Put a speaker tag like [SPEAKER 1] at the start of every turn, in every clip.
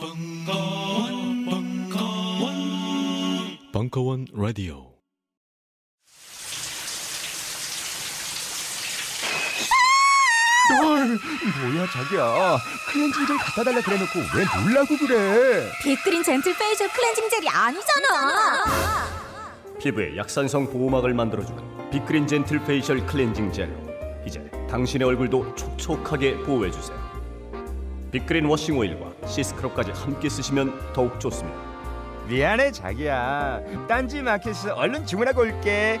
[SPEAKER 1] 벙커원, 벙커원, 벙커원 라디오.
[SPEAKER 2] 헐, 뭐야 자기야. 클렌징 젤 갖다 달라 그래놓고 왜 놀라고 그래?
[SPEAKER 3] 빅그린 젠틀 페이셜 클렌징 젤이 아니잖아.
[SPEAKER 4] 피부에 약산성 보호막을 만들어주는 빅그린 젠틀 페이셜 클렌징 젤로 이제 당신의 얼굴도 촉촉하게 보호해주세요 빅그린 워싱 오일과 시스크럽까지 함께 쓰시면 더욱 좋습니다.
[SPEAKER 2] 미안해 자기야. 딴지 마켓에서 얼른 주문하고 올게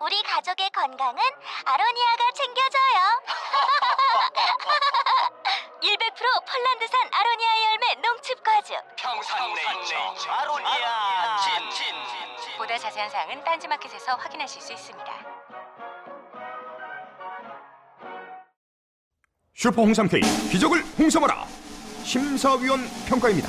[SPEAKER 3] 우리 가족의 건강은 아로니아가 챙겨줘요. 100% 폴란드산 아로니아 열매 농축 과즙.
[SPEAKER 5] 평산네이처 아로니아 친
[SPEAKER 3] 보다 자세한 사항은 딴지마켓에서 확인하실 수 있습니다.
[SPEAKER 2] 슈퍼 홍삼 K 기적을 홍삼하라 심사위원 평가입니다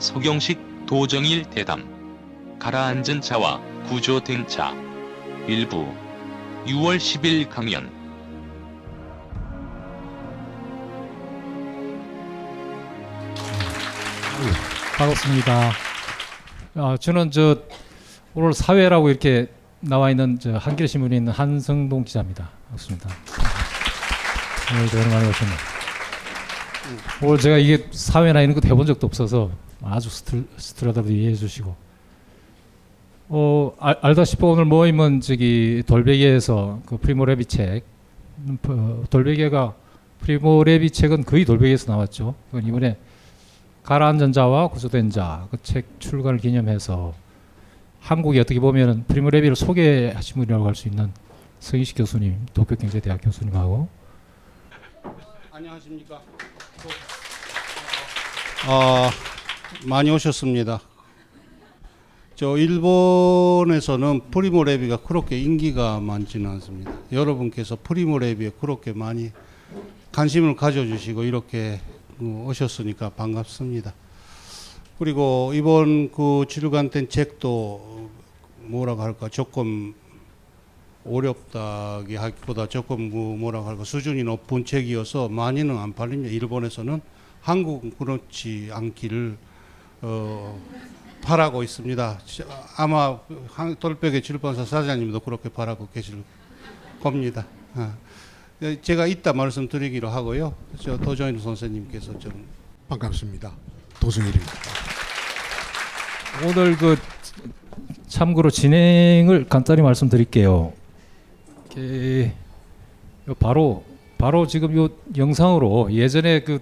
[SPEAKER 6] 서경식 도정일 대담 가라앉은 차와 구조된 차 일부 6월 10일 강연
[SPEAKER 7] 반갑습니다. 아, 저는 저 오늘 사회라고 이렇게 나와 있는 저 한겨레 신문에 있는 한성동 기자입니다. 반갑습니다. 오늘도 오랜만에 오셨네요. 오늘 제가 이게 사회나 이런 거 해본 적도 없어서 아주 서투, 서투르더라도 이해해 주시고 어 알, 알다시피 오늘 모임은 저기 돌베개에서 그 프리모 레비 책 음, 어, 돌베개가 프리모 레비 책은 거의 돌베개에서 나왔죠. 그건 이번에 가라앉은 자와 구조된 자 그 책 출간을 기념해서 한국에 어떻게 보면 프리모 레비를 소개하신 분이라고 할 수 있는 서경식 교수님 도쿄경제대학 교수님하고
[SPEAKER 8] 안녕하십니까. 아 많이 오셨습니다. 저 일본에서는 프리모 레비가 그렇게 인기가 많지는 않습니다. 여러분께서 프리모 레비에 그렇게 많이 관심을 가져주시고 이렇게 어, 오셨으니까 반갑습니다. 그리고 이번 그 출간된 책도 뭐라고 할까 조금 어렵다기 하기보다 조금 뭐 뭐라고 할까 수준이 높은 책이어서 많이는 안 팔립니다. 일본에서는 한국은 그렇지 않기를 어, 바라고 있습니다. 아마 한- 돌베개 출판사 사장님도 그렇게 바라고 계실 겁니다. 아. 제가 이따 말씀드리기로 하고요. 저 도정일 선생님께서 좀
[SPEAKER 9] 반갑습니다. 도승일입니다.
[SPEAKER 7] 오늘 그 참고로 진행을 간단히 말씀드릴게요. 이렇게 요 바로 바로 지금 요 영상으로 예전에 그,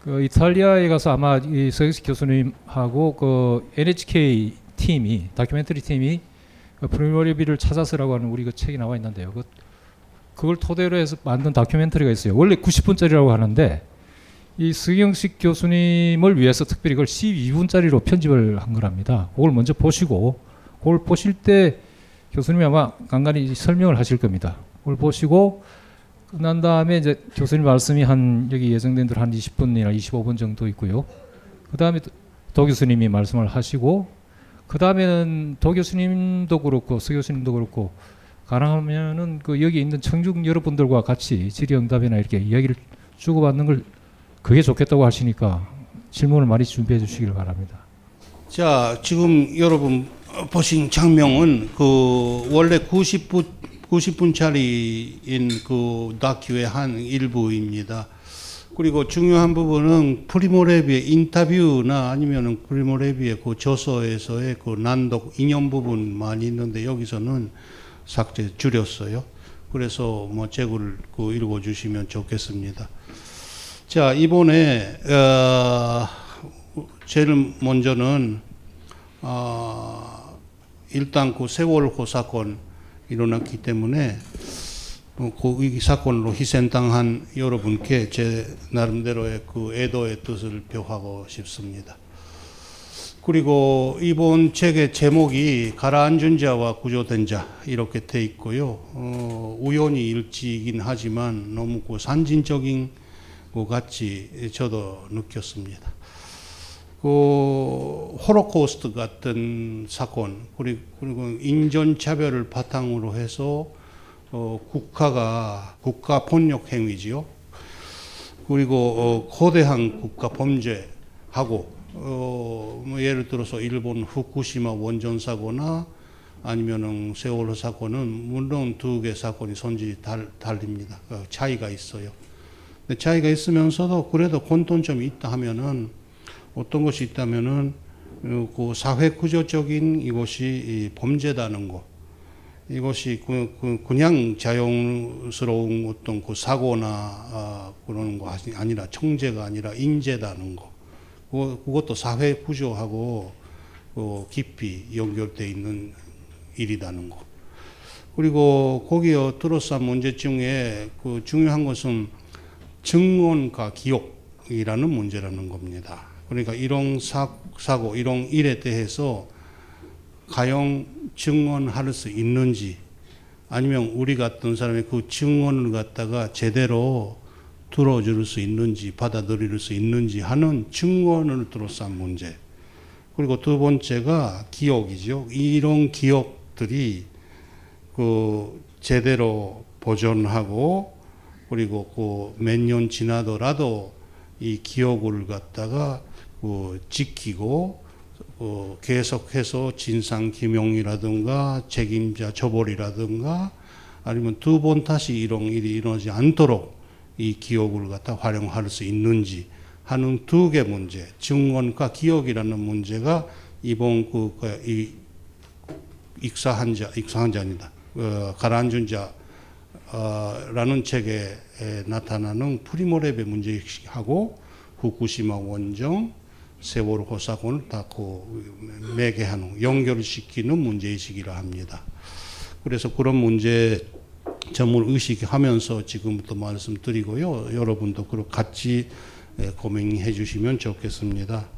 [SPEAKER 7] 그 이탈리아에 가서 아마 이 서기식 교수님하고 그 NHK 팀이 다큐멘터리 팀이 그 프리머리비를 찾아서라고 하는 우리 그 책이 나와 있는데요. 그 그걸 토대로 해서 만든 다큐멘터리가 있어요. 원래 90분짜리라고 하는데 이 서경식 교수님을 위해서 특별히 이걸 12분짜리로 편집을 한 거랍니다. 그걸 먼저 보시고 그걸 보실 때 교수님이 아마 간간히 설명을 하실 겁니다. 그걸 보시고 끝난 다음에 이제 교수님 말씀이 한 여기 예정된 대로 한 20분이나 25분 정도 있고요. 그 다음에 도 교수님이 말씀을 하시고 그 다음에는 도 교수님도 그렇고 서 교수님도 그렇고 가능하면은 그 여기 있는 청중 여러분들과 같이 질의응답이나 이렇게 이야기를 주고받는 걸 그게 좋겠다고 하시니까 질문을 많이 준비해 주시길 바랍니다.
[SPEAKER 8] 자, 지금 여러분 보신 장면은 그 원래 90분 90분짜리인 그 다큐의 한 일부입니다. 그리고 중요한 부분은 프리모레비의 인터뷰나 아니면은 프리모레비의 그 저서에서의 그 난독 인연 부분 많이 있는데 여기서는 삭제 줄였어요. 그래서 뭐 제구를 그 읽어주시면 좋겠습니다. 자 이번에 어, 제일 먼저는 어, 일단 그 세월호 사건 일어났기 때문에 뭐이 사건으로 희생당한 여러분께 제 나름대로의 그 애도의 뜻을 표하고 싶습니다. 그리고 이번 책의 제목이 가라앉은 자와 구조된 자 이렇게 돼 있고요. 어, 우연히 일치이긴 하지만 너무 그 산진적인 것 같이 저도 느꼈습니다. 그 호로코스트 같은 사건 그리고 인종 차별을 바탕으로 해서 어, 국가가 국가 폭력 행위지요. 그리고 어, 거대한 국가 범죄하고 어, 뭐 예를 들어서 일본 후쿠시마 원전 사고나 아니면은 세월호 사건은 물론 두 개 사건이 손질이 달, 달립니다. 어, 차이가 있어요. 근데 차이가 있으면서도 그래도 공통점이 있다 하면은 어떤 것이 있다면은 어, 그 사회 구조적인 이것이 범죄다는 것. 이것이 그, 그 그냥 자연스러운 어떤 그 사고나 아, 그런 거 아니라 청재가 아니라 인재다는 거. 그, 그것도 사회 구조하고 그 깊이 연결돼 있는 일이다는 거. 그리고 거기에 들어싼 문제 중에 그 중요한 것은 증언과 기억이라는 문제라는 겁니다. 그러니까 사, 사고, 이런 일에 대해서 과연 증언할 수 있는지 아니면 우리 같은 사람이 그 증언을 갖다가 제대로 들어줄 수 있는지 받아들일 수 있는지 하는 증언을 둘러싼 문제. 그리고 두 번째가 기억이죠. 이런 기억들이 그 제대로 보존하고 그리고 그 몇 년 지나더라도 이 기억을 갖다가 그 지키고 어, 계속해서 진상 규명이라든가 책임자 처벌이라든가 아니면 두 번 다시 이런 일이 일어나지 않도록 이 기억을 갖다 활용할 수 있는지 하는 두 개 문제, 증언과 기억이라는 문제가 이번 그, 그 이, 익사한 자, 익사한 자입니다. 어, 가라앉은 자, 어, 라는 책에 나타나는 프리모랩의 문제하고 후쿠시마 원정, 세월호 사건을 닫고 매개하는 연결시키는 문제의식이라 합니다. 그래서 그런 문제 점을 의식하면서 지금부터 말씀드리고요. 여러분도 그 같이 고민해 주시면 좋겠습니다.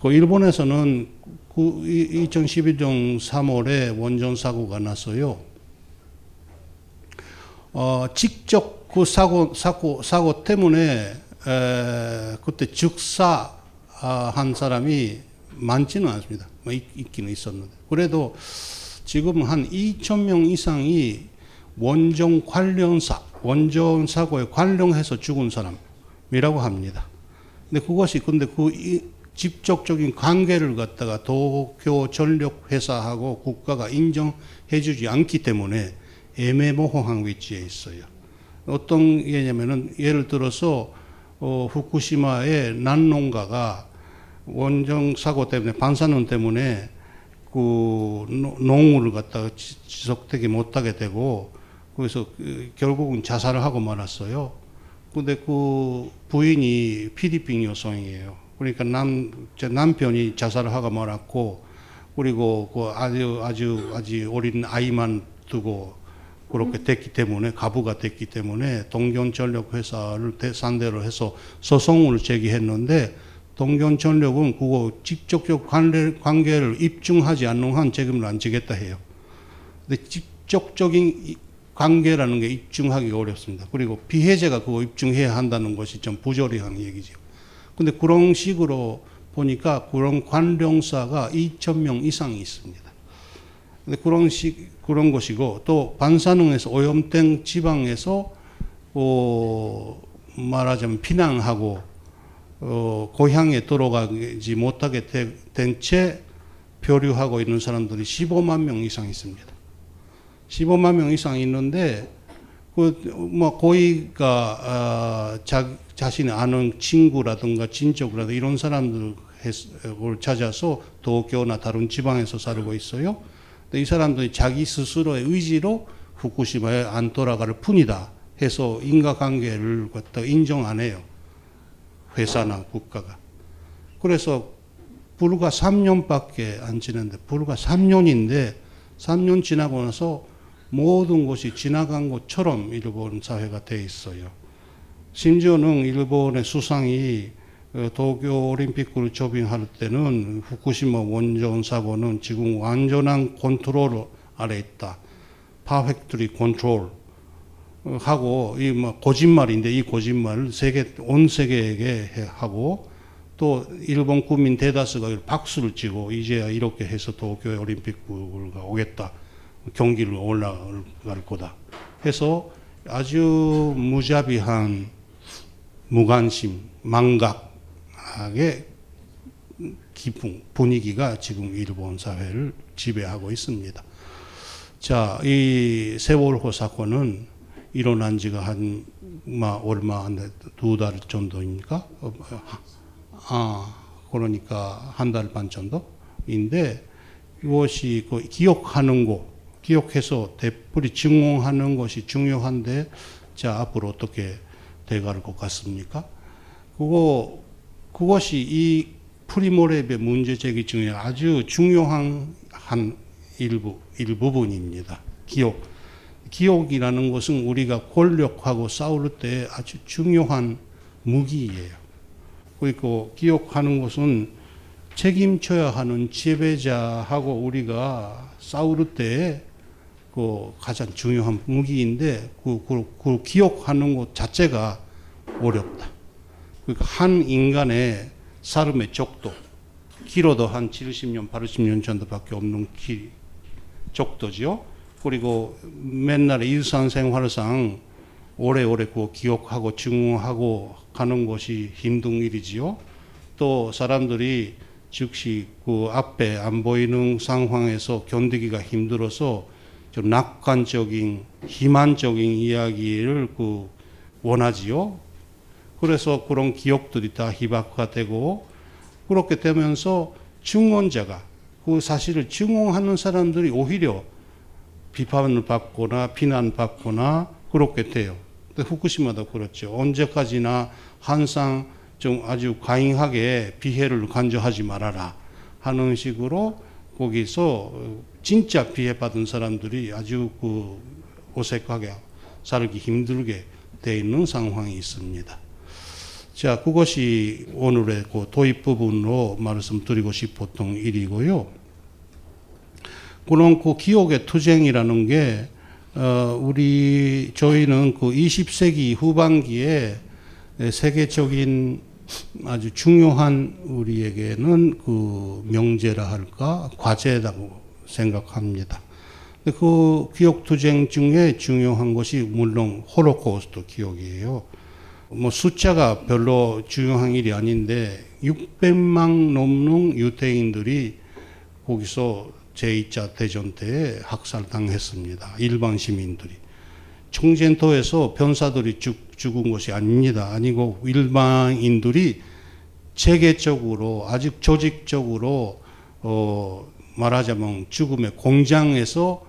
[SPEAKER 8] 그 일본에서는 2011년 3월에 원전 사고가 났어요. 어, 직접 그 사고 사고 사고 때문에 에, 그때 즉사 아, 한 사람이 많지는 않습니다. 뭐 있기는 있었는데. 그래도 지금 한 2천 명 이상이 원정 관련사, 원전 사고에 관련해서 죽은 사람이라고 합니다. 근데 그것이 근데 그 직접적인 관계를 갖다가 도쿄 전력 회사하고 국가가 인정해주지 않기 때문에 애매모호한 위치에 있어요. 어떤 예냐면은 예를 들어서 어, 후쿠시마의 난농가가 원정 사고 때문에 반사능 때문에 그 농우를 갖다가 지속되게 못하게 되고 그래서 그 결국은 자살을 하고 말았어요. 근데 그 부인이 필리핀 여성이에요. 그러니까 남, 제 남편이 자살을 하고 말았고, 그리고 그 아주, 아주, 아주 어린 아이만 두고, 그렇게 됐기 때문에 가부가 됐기 때문에 동경전력 회사를 대- 상대로 해서 소송을 제기했는데 동경전력은 그거 직접적 관계, 관계를 입증하지 않는 한 책임을 안 지겠다 해요. 근데 직접적인 이- 관계라는 게 입증하기 어렵습니다. 그리고 피해자가 그거 입증해야 한다는 것이 좀 부조리한 얘기죠. 근데 그런 식으로 보니까 그런 관령사가 2천 명 이상이 있습니다. 근데 그런 식 그런 것이고 또 반사능에서 오염된 지방에서 어, 말하자면 피난하고 어, 고향에 돌아가지 못하게 된 채 표류하고 있는 사람들이 15만 명 이상 있습니다. 15만 명 이상 있는데 그뭐 고의가 아, 자, 자신이 아는 친구라든가 친척이라든가 이런 사람들을 찾아서 도쿄나 다른 지방에서 살고 있어요. 이 사람들이 자기 스스로의 의지로 후쿠시마에 안 돌아갈 뿐이다 해서 인과관계를 갖다 인정 안 해요. 회사나 국가가. 그래서 불과 3년밖에 안 지났는데 불과 3년인데 3년 지나고 나서 모든 것이 지나간 것처럼 일본 사회가 돼 있어요. 심지어는 일본의 수상이 어, 도쿄 올림픽을 초빙할 때는 후쿠시마 원전 사고는 지금 완전한 컨트롤 아래 있다. perfectly control 어, 하고 이 뭐 거짓말인데 이 거짓말을 세계 온 세계에게 해- 하고 또 일본 국민 대다수가 박수를 치고 이제야 이렇게 해서 도쿄 올림픽을 오겠다. 경기를 올라갈 거다. 해서 아주 무자비한 무관심, 망각 의 깊은 분위기가 지금 일본 사회를 지배하고 있습니다. 자, 이 세월호 사건은 일어난 지가 한, 마, 얼마 안 돼, 두 달 정도입니까? 어, 아, 그러니까 한 달 반 정도인데, 이것이 그 기억하는 거, 기억해서 되풀이 증언하는 것이 중요한데, 자, 앞으로 어떻게 돼갈 것 같습니까? 그거, 그것이 이 프리모랩의 문제 제기 중에 아주 중요한 한 일부, 일부분입니다. 기억. 기억이라는 것은 우리가 권력하고 싸울 때 아주 중요한 무기예요. 그리고 기억하는 것은 책임져야 하는 지배자하고 우리가 싸울 때 그 가장 중요한 무기인데 그, 그, 그 기억하는 것 자체가 어렵다. 그러니까 한 인간의 삶의 족도 길어도 한 70년, 80년 정도밖에 없는 길, 족도죠. 그리고 맨날 일상생활상 오래오래 그 기억하고 증오하고 가는 것이 힘든 일이지요. 또 사람들이 즉시 그 앞에 안 보이는 상황에서 견디기가 힘들어서 좀 낙관적인 희망적인 이야기를 그 원하지요. 그래서 그런 기억들이 다 희박화 되고 그렇게 되면서 증언자가 그 사실을 증언하는 사람들이 오히려 비판을 받거나 비난받거나 그렇게 돼요. 후쿠시마도 그렇죠. 언제까지나 항상 좀 아주 과잉하게 피해를 간주하지 말아라 하는 식으로 거기서 진짜 피해받은 사람들이 아주 그 어색하게 살기 힘들게 돼 있는 상황이 있습니다. 자, 그것이 오늘의 그 도입 부분으로 말씀드리고 싶었던 일이고요. 그런 그 기억의 투쟁이라는 게, 어, 우리, 저희는 그 20세기 후반기에 세계적인 아주 중요한 우리에게는 그 명제라 할까, 과제라고 생각합니다. 그 기억 투쟁 중에 중요한 것이 물론 홀로코스트 기억이에요. 뭐 숫자가 별로 중요한 일이 아닌데 600만 넘는 유대인들이 거기서 제2차 대전 때에 학살당했습니다. 일반 시민들이. 청젠토에서 변사들이 죽, 죽은 것이 아닙니다. 아니고 일반인들이 체계적으로 아직 조직적으로 어, 말하자면 죽음의 공장에서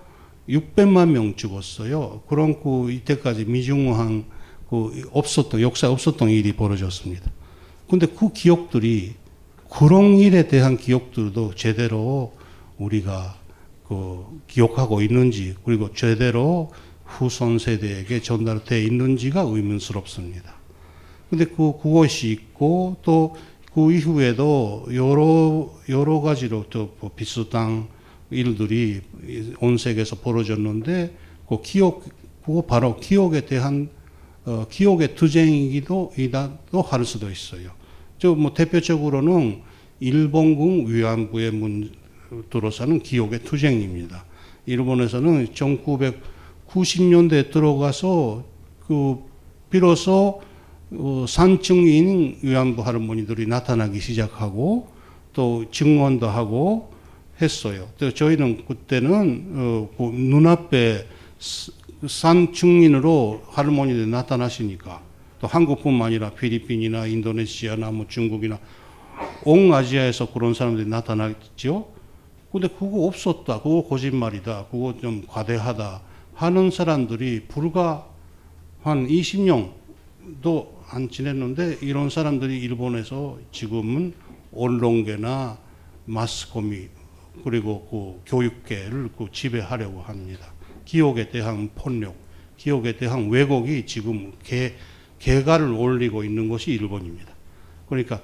[SPEAKER 8] 600만 명 죽었어요. 그런 그 이때까지 미중한 그 없었던 역사 없었던 일이 벌어졌습니다. 근데 그 기억들이 그런 일에 대한 기억들도 제대로 우리가 그 기억하고 있는지 그리고 제대로 후손 세대에게 전달돼 있는지가 의문스럽습니다. 근데 그 그것이 있고 또 그 이후에도 여러 여러 가지로 또뭐 비슷한 일들이 온 세계에서 벌어졌는데 그 기억 그거 바로 기억에 대한 어, 기억의 투쟁이기도 이다도 할 수도 있어요. 저 뭐 대표적으로는 일본군 위안부의 문 들어서는 기억의 투쟁입니다. 일본에서는 1990년대 들어가서 그 비로소 어, 산증인 위안부 할머니들이 나타나기 시작하고 또 증언도 하고 했어요. 또 저희는 그때는 어, 그 눈앞에 산증인으로 할머니들이 나타나시니까 또 한국뿐만 아니라 필리핀이나 인도네시아나 뭐 중국이나 온 아시아에서 그런 사람들이 나타났죠. 근데 그거 없었다. 그거 거짓말이다. 그거 좀 과대하다. 하는 사람들이 불과 한 20년도 안 지냈는데 이런 사람들이 일본에서 지금은 언론계나 마스코미 그리고 그 교육계를 그 지배하려고 합니다. 기억에 대한 폭력, 기억에 대한 왜곡이 지금 개, 개가를 올리고 있는 것이 일본입니다. 그러니까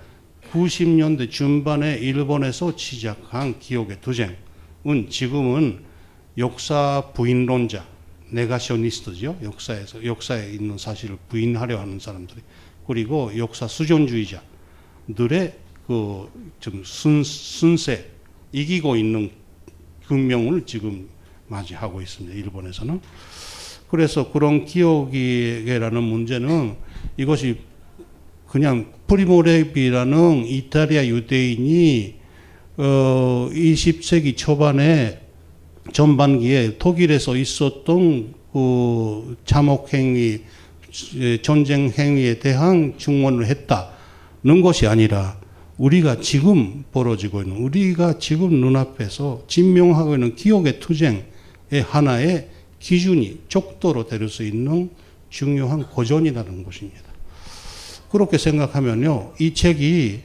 [SPEAKER 8] 90년대 중반에 일본에서 시작한 기억의 투쟁은 지금은 역사 부인론자, 네가셔니스트죠. 역사에서 역사에 있는 사실을 부인하려 하는 사람들이 그리고 역사 수존주의자들의 그좀 순세 이기고 있는 금명을 지금 맞이하고 있습니다. 일본에서는. 그래서 그런 기억이라는 문제는 이것이 그냥 프리모레비라는 이탈리아 유대인이 어 20세기 초반에 전반기에 독일에서 있었던 그 참혹 행위, 전쟁 행위에 대한 증언을 했다는 것이 아니라 우리가 지금 벌어지고 있는 우리가 지금 눈앞에서 진명하고 있는 기억의 투쟁의 하나의 기준이 족도로 될 수 있는 중요한 고전이라는 것입니다. 그렇게 생각하면요, 이 책이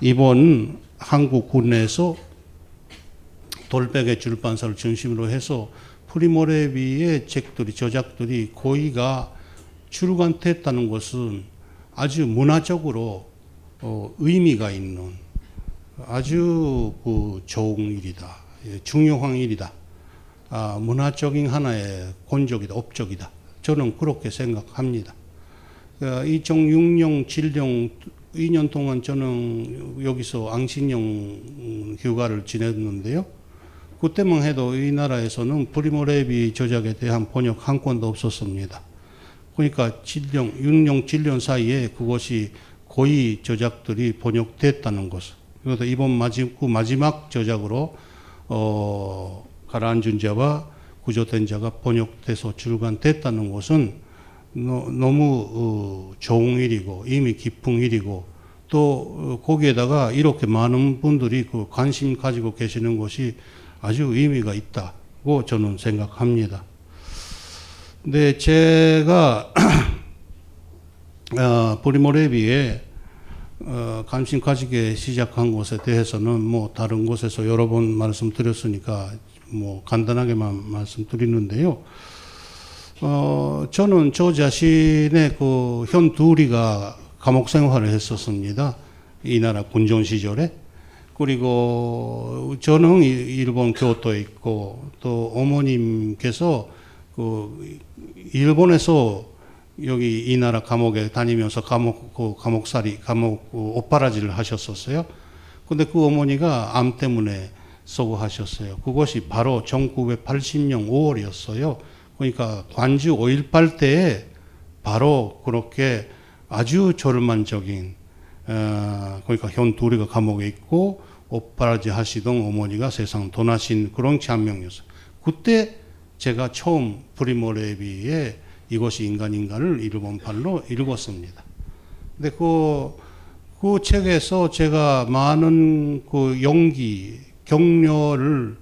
[SPEAKER 8] 이번 한국 국내에서 돌베개 출판사를 중심으로 해서 프리모레비의 책들이 저작들이 거의가 출간됐다는 것은 아주 문화적으로 어, 의미가 있는 아주 그 좋은 일이다. 예, 중요한 일이다. 아, 문화적인 하나의 본적이다, 업적이다. 저는 그렇게 생각합니다. 2006년, 7년, 2년 동안 저는 여기서 앙신령 휴가를 지냈는데요. 그때만 해도 이 나라에서는 프리모레비 저작에 대한 번역 한 건도 없었습니다. 그러니까 7년, 6년, 7년 사이에 그것이 거의 저작들이 번역됐다는 것. 그래서 이번 그 마지막 저작으로 어, 가라앉은 자와 구조된 자가 번역돼서 출간됐다는 것은 너, 너무 어, 좋은 일이고 이미 깊은 일이고 또 어, 거기에다가 이렇게 많은 분들이 그 관심 가지고 계시는 것이 아주 의미가 있다고 저는 생각합니다. 근데 제가 어, 보리모레비에 어, 관심 가지게 시작한 것에 대해서는 뭐 다른 곳에서 여러 번 말씀드렸으니까 뭐 간단하게만 말씀드리는데요. 어, 저는 저 자신의 그 현두리가 감옥 생활을 했었습니다. 이 나라 군종 시절에. 그리고 저는 일본 교토에 있고 또 어머님께서 그 일본에서 여기 이 나라 감옥에 다니면서 감옥 그 감옥살이 감옥 그 옷바라지를 하셨었어요. 근데 그 어머니가 암 때문에 서거하셨어요. 그것이 바로 1980년 5월이었어요. 그러니까 관주 5.18 때에 바로 그렇게 아주 절만적인 어, 그러니까 현 둘이가 감옥에 있고 옷바라지 하시던 어머니가 세상 떠나신 그런 장면이었어요. 그때 제가 처음 프리모레비의 이것이 인간인가를 일본판로 읽었습니다. 근데 그, 그 책에서 제가 많은 그 용기, 격려를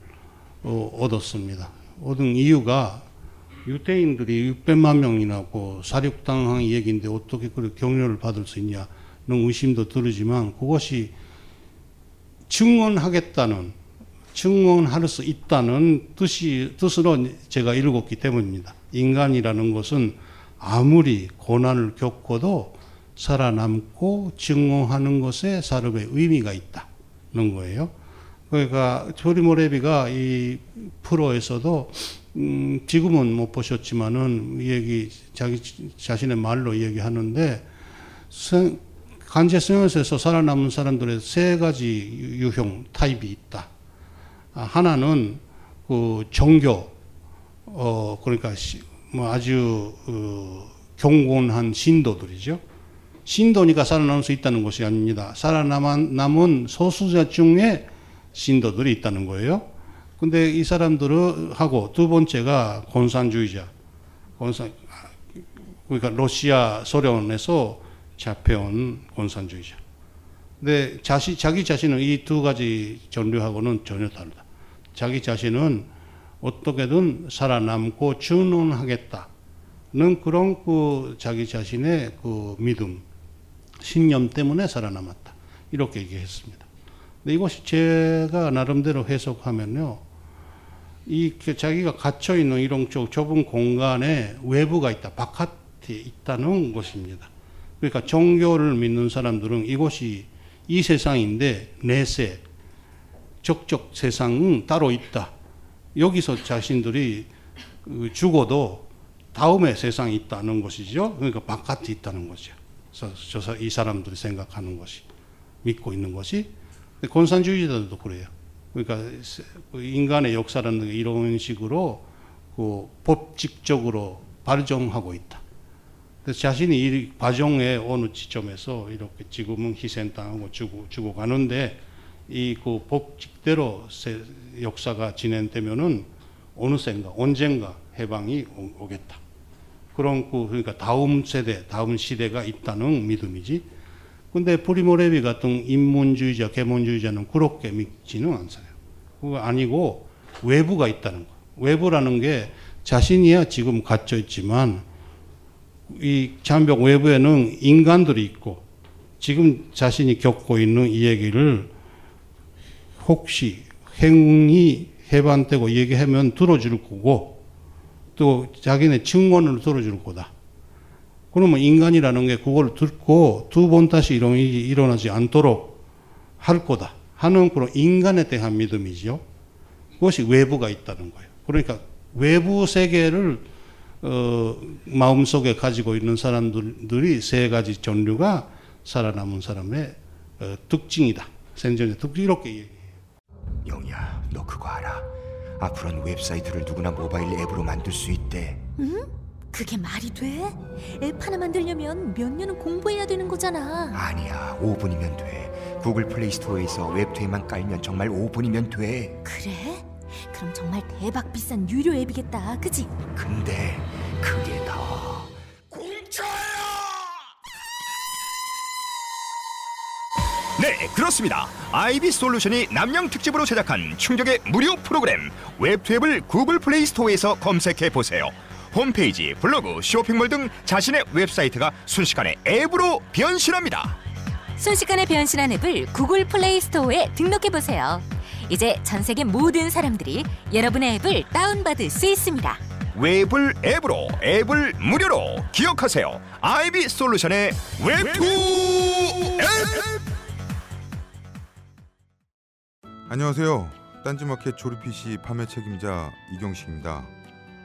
[SPEAKER 8] 어, 얻었습니다. 얻은 이유가 유대인들이 600만 명이나 고 사륙당한 얘기인데 어떻게 그 격려를 받을 수 있냐는 의심도 들지만 그것이 증언하겠다는 증언할 수 있다는 뜻이 뜻으로 제가 읽었기 때문입니다. 인간이라는 것은 아무리 고난을 겪어도 살아남고 증언하는 것에 사람의 의미가 있다는 거예요. 그러니까 조리모레비가 이 프로에서도 음, 지금은 못 보셨지만은 이 얘기 자기 자신의 말로 얘기하는데 성- 간제 성에서 살아남은 사람들의 세 가지 유형 타입이 있다. 아, 하나는 그 종교 어 그러니까 시, 뭐 아주 어, 경건한 신도들이죠. 신도니까 살아남을 수 있다는 것이 아닙니다. 살아남은 남은 소수자 중에 신도들이 있다는 거예요. 근데 이 사람들을 하고 두 번째가 공산주의자. 공산 그러니까 러시아 소련에서 잡혀온 공산주의자. 근데 자시, 자기 자신은 이 두 가지 전류하고는 전혀 다르다. 자기 자신은 어떻게든 살아남고 준원하겠다는 그런 그 자기 자신의 그 믿음, 신념 때문에 살아남았다. 이렇게 얘기했습니다. 근데 이것이 제가 나름대로 해석하면요. 이그 자기가 갇혀 있는 이런 쪽 좁은 공간에 외부가 있다, 바깥에 있다는 것입니다. 그러니까 종교를 믿는 사람들은 이곳이 이 세상인데 내세, 적적 세상은 따로 있다. 여기서 자신들이 그 죽어도 다음에 세상이 있다는 것이죠. 그러니까 바깥에 있다는 거죠. 그래서 이 사람들이 생각하는 것이 믿고 있는 것이 근데 공산주의자들도 그래요. 그러니까 세- 그 인간의 역사라는 게 이런 식으로 그 법칙적으로 발전하고 있다. 그래서 자신이 이 과정의 어느 지점에서 이렇게 지금은 희생당하고 죽어, 죽어가는데 이 그 법칙대로 세- 역사가 진행되면은 어느샌가 언젠가 해방이 오- 오겠다. 그런 그 그러니까 다음 세대, 다음 시대가 있다는 믿음이지. 근데 프리모레비 같은 인문주의자, 계몽주의자는 그렇게 믿지는 않아요. 그거 아니고 외부가 있다는 거. 외부라는 게 자신이야 지금 갇혀 있지만 이 장벽 외부에는 인간들이 있고 지금 자신이 겪고 있는 이 얘기를 혹시 행위 해반되고 얘기하면 들어줄 거고 또 자기네 증언을 들어줄 거다. 그러면 인간이라는 게 그걸 듣고 두 번 다시 이런 일이 일어나지 않도록 할 거다 하는 그런 인간에 대한 믿음이죠. 그것이 외부가 있다는 거예요. 그러니까 외부 세계를 어, 마음속에 가지고 있는 사람들이 세 가지 전류가 살아남은 사람의 어, 특징이다. 생존의 특징 이렇게 얘기해요.
[SPEAKER 2] 영희야, 너 그거 알아? 앞으로는 웹사이트를 누구나 모바일 앱으로 만들 수 있대.
[SPEAKER 10] 응? 그게 말이 돼? 앱 하나 만들려면 몇 년은 공부해야 되는 거잖아.
[SPEAKER 2] 아니야, 5분이면 돼. 구글 플레이 스토어에서 웹툰만 깔면 정말 5분이면 돼.
[SPEAKER 10] 그래? 그럼 정말 대박 비싼 유료 앱이겠다. 그지?
[SPEAKER 2] 근데 그게 다 네, 그렇습니다. 아이비 솔루션이 남양 특집으로 제작한 충격의 무료 프로그램 웹투앱을 구글 플레이 스토어에서 검색해 보세요. 홈페이지, 블로그, 쇼핑몰 등 자신의 웹사이트가 순식간에 앱으로 변신합니다.
[SPEAKER 10] 순식간에 변신한 앱을 구글 플레이 스토어에 등록해 보세요. 이제 전 세계 모든 사람들이 여러분의 앱을 다운받을 수 있습니다.
[SPEAKER 2] 웹을 앱으로, 앱을 무료로 기억하세요. 아이비 솔루션의 웹투 앱.
[SPEAKER 11] 안녕하세요. 딴지마켓 조립 PC 판매 책임자 이경식입니다.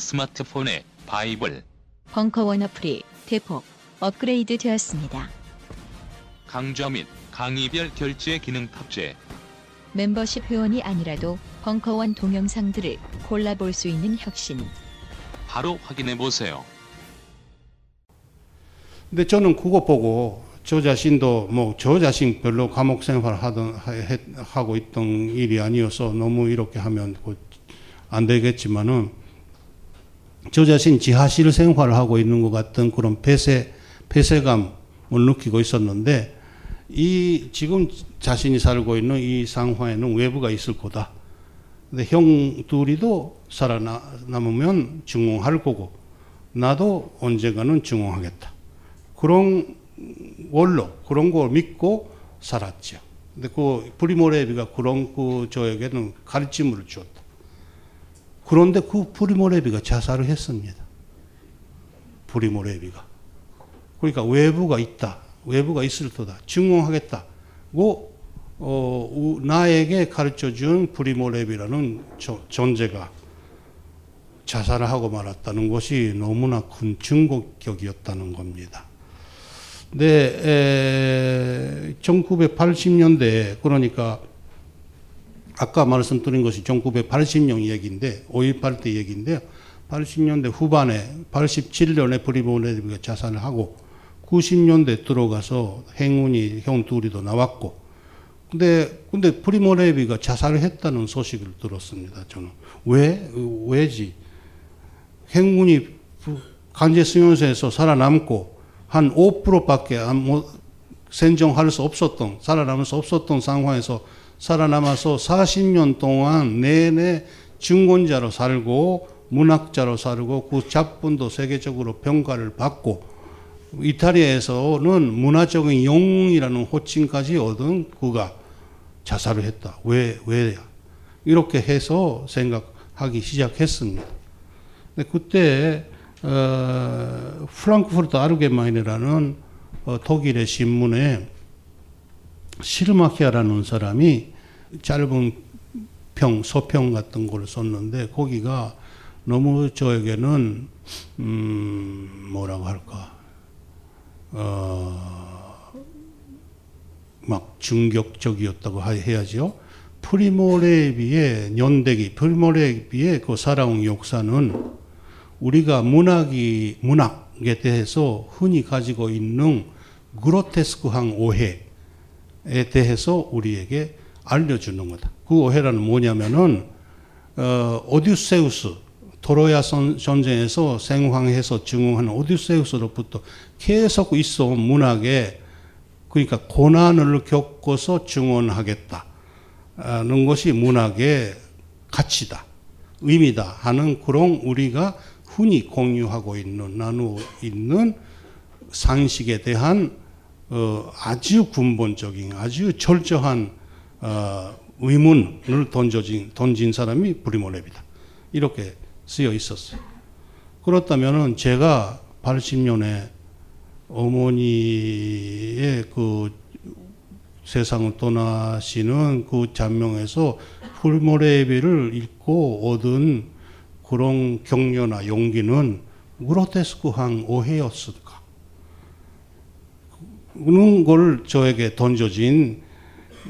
[SPEAKER 6] 스마트폰에 바이블,
[SPEAKER 12] 벙커원 어플이 대폭 업그레이드 되었습니다.
[SPEAKER 6] 강좌 및 강의별 결제 기능 탑재,
[SPEAKER 12] 멤버십 회원이 아니라도 벙커원 동영상들을 골라볼 수 있는 혁신.
[SPEAKER 6] 바로 확인해 보세요.
[SPEAKER 8] 근데 저는 그거 보고 저 자신도 뭐 저 자신 별로 감옥 생활 하던 하- 하고 있던 일이 아니어서 너무 이렇게 하면 곧안 되겠지만은 저 자신 지하실 생활을 하고 있는 것 같은 그런 폐쇄 폐쇄감을 느끼고 있었는데 이 지금 자신이 살고 있는 이 상황에는 외부가 있을 거다. 근데 형 둘이도 살아남으면 증오할 거고 나도 언젠가는 증오하겠다. 그런 원로 그런 걸 믿고 살았죠. 근데 그 프리모레비가 그런 그 저에게는 가르침을 주었다. 그런데 그 프리모레비가 자살을 했습니다. 프리모레비가. 그러니까 외부가 있다. 외부가 있을 터다. 증오하겠다고 어, 우- 나에게 가르쳐 준 프리모레비라는 저- 존재가 자살을 하고 말았다는 것이 너무나 큰 충격적이었다는 겁니다. 네, 1980년대 그러니까 아까 말씀드린 것이 1980년 얘기인데 5.18 때 얘기인데요. 80년대 후반에 87년에 프리모레비가 자살을 하고 90년대 들어가서 행운이 형 둘이도 나왔고 근데 근데 프리모레비가 자살을 했다는 소식을 들었습니다. 저는 왜 왜지? 행운이 간제 수용소에서 살아남고 한 5%밖에 안, 뭐, 생존할 수 없었던 살아남을 수 없었던 상황에서 살아남아서 40년 동안 내내 증권자로 살고 문학자로 살고 그 작품도 세계적으로 평가를 받고 이탈리아에서는 문화적인 영웅이라는 호칭까지 얻은 그가 자살을 했다. 왜, 왜야? 이렇게 해서 생각하기 시작했습니다. 근데 그때 어, 프랑크푸르트 아르게마인이라는 어, 독일의 신문에 시르마키아라는 사람이 짧은 평, 소평 같은 걸 썼는데 거기가 너무 저에게는 음, 뭐라고 할까 어, 막 충격적이었다고 하- 해야죠. 프리모레비의 연대기, 프리모레비의 그 살아온 역사는 우리가 문학이 문학에 대해서 흔히 가지고 있는 그로테스크한 오해에 대해서 우리에게 알려주는 거다. 그 오해라는 뭐냐면은 어, 오디세우스 도로야 선- 전쟁에서 생황해서 증오하는 오디세우스로부터 계속 있어 온 문학에 그러니까 고난을 겪어서 증언하겠다는 것이 문학의 가치다, 의미다 하는 그런 우리가 흔히 공유하고 있는 나누어 있는 상식에 대한 어, 아주 근본적인 아주 철저한 어, 의문을 던져진 던진 사람이 브리모랩이다. 이렇게 쓰여 있었어요. 그렇다면은 제가 80년에 어머니의 그 세상을 떠나시는 그 잔명에서 풀모레비를 읽고 얻은 그런 격려나 용기는 그로테스크한 오해였을까? 그런 걸 저에게 던져진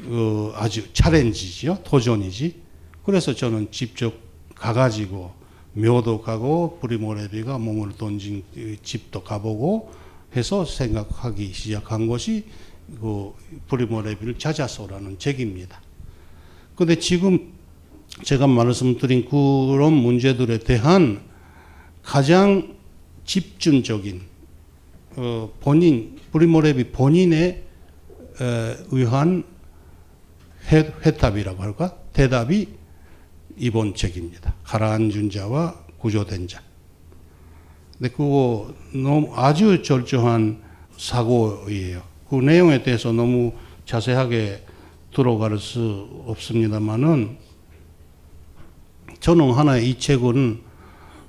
[SPEAKER 8] 어, 아주 챌린지죠, 도전이지. 그래서 저는 직접 가가지고 묘도 가고 브리모레비가 몸을 던진 그 집도 가보고 해서 생각하기 시작한 것이 그 브리모레비를 찾아서라는 책입니다. 근데 지금 제가 말씀드린 그런 문제들에 대한 가장 집중적인 어, 본인 브리모레비 본인에 에, 의한 회, 회답이라고 할까 대답이 이번 책입니다. 가라앉은 자와 구조된 자. 근데 그거 너무 아주 절저한 사고예요. 그 내용에 대해서 너무 자세하게 들어갈 수 없습니다만은 저는 하나의 이 책은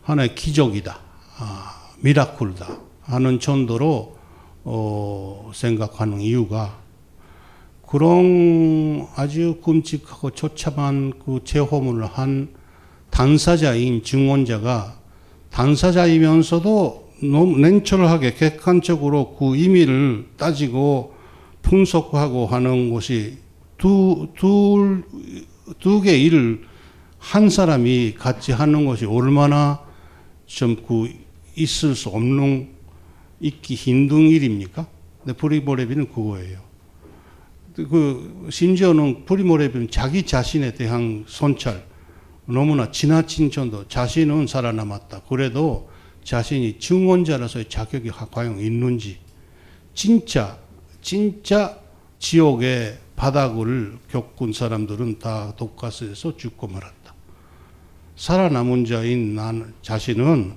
[SPEAKER 8] 하나의 기적이다, 아, 미라클다 하는 정도로 어, 생각하는 이유가 그런 아주 끔찍하고 처참한 그 재호문을 한 당사자인 증언자가 당사자이면서도 너무 냉철하게 객관적으로 그 의미를 따지고 분석하고 하는 것이 두, 둘, 두개 일을 한 사람이 같이 하는 것이 얼마나 좀 그 있을 수 없는 있기 힘든 일입니까? 근데 프리모레비는 그거예요. 그 심지어는 프리모레비는 자기 자신에 대한 손찰 너무나 지나친 정도 자신은 살아남았다. 그래도 자신이 증언자라서의 자격이 과연 있는지 진짜 진짜 지옥의 바닥을 겪은 사람들은 다 독가스에서 죽고 말았다. 살아남은 자인 난 자신은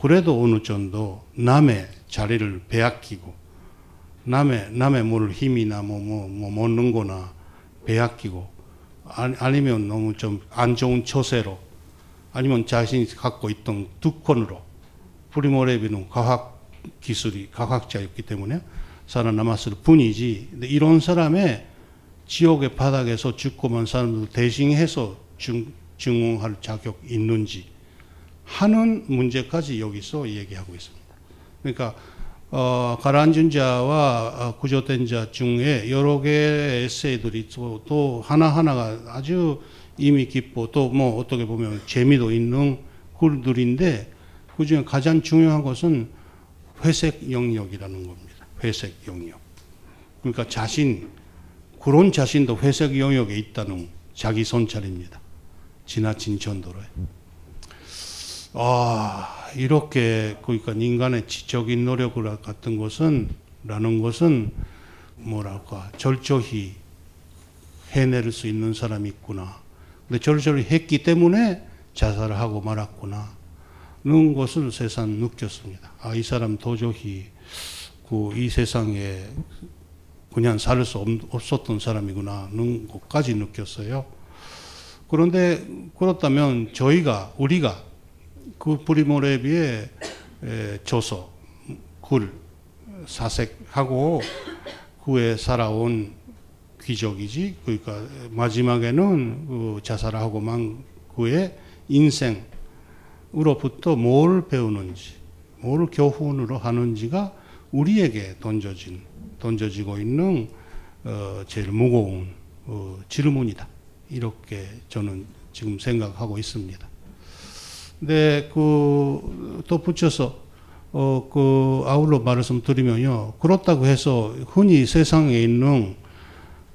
[SPEAKER 8] 그래도 어느 정도 남의 자리를 빼앗기고 남의 남의 뭘 힘이나 뭐뭐 뭐 먹는 거나 빼앗기고 아니, 면 너무 좀 안 좋은 처세로 아니면 자신이 갖고 있던 두건으로 프리모레비는 과학 기술이 과학자였기 때문에 살아남았을 뿐이지 이런 사람의 지옥의 바닥에서 죽고만 사람들 대신해서 증, 증언할 자격 있는지 하는 문제까지 여기서 얘기하고 있습니다. 그러니까 어, 가라앉은 자와 어, 구조된 자 중에 여러 개의 에세이들이 또, 또 하나하나가 아주 이미 깊고 또 뭐 어떻게 보면 재미도 있는 글들인데 그 중에 가장 중요한 것은 회색 영역이라는 겁니다. 회색 영역. 그러니까 자신, 그런 자신도 회색 영역에 있다는 자기 선찰입니다. 지나친 전도로에. 아, 이렇게 그러니까 인간의 지적인 노력을 같은 것은 라는 것은 뭐랄까 절저히 해낼 수 있는 사람이 있구나. 근데 절저히 했기 때문에 자살을 하고 말았구나. 는 것을 세상 느꼈습니다. 아, 이 사람 도저히 그 이 세상에 그냥 살 수 없었던 사람이구나 는 것까지 느꼈어요. 그런데 그렇다면 저희가 우리가 그 프리모레비의 저서, 글, 사색하고 그에 살아온 귀족이지. 그러니까 마지막에는 그 자살하고 만 그의 인생으로부터 뭘 배우는지, 뭘 교훈으로 하는지가 우리에게 던져진, 던져지고 있는 어, 제일 무거운 어, 질문이다. 이렇게 저는 지금 생각하고 있습니다. 네, 그, 덧붙여서, 어, 그, 아울러 말씀드리면요. 그렇다고 해서 흔히 세상에 있는,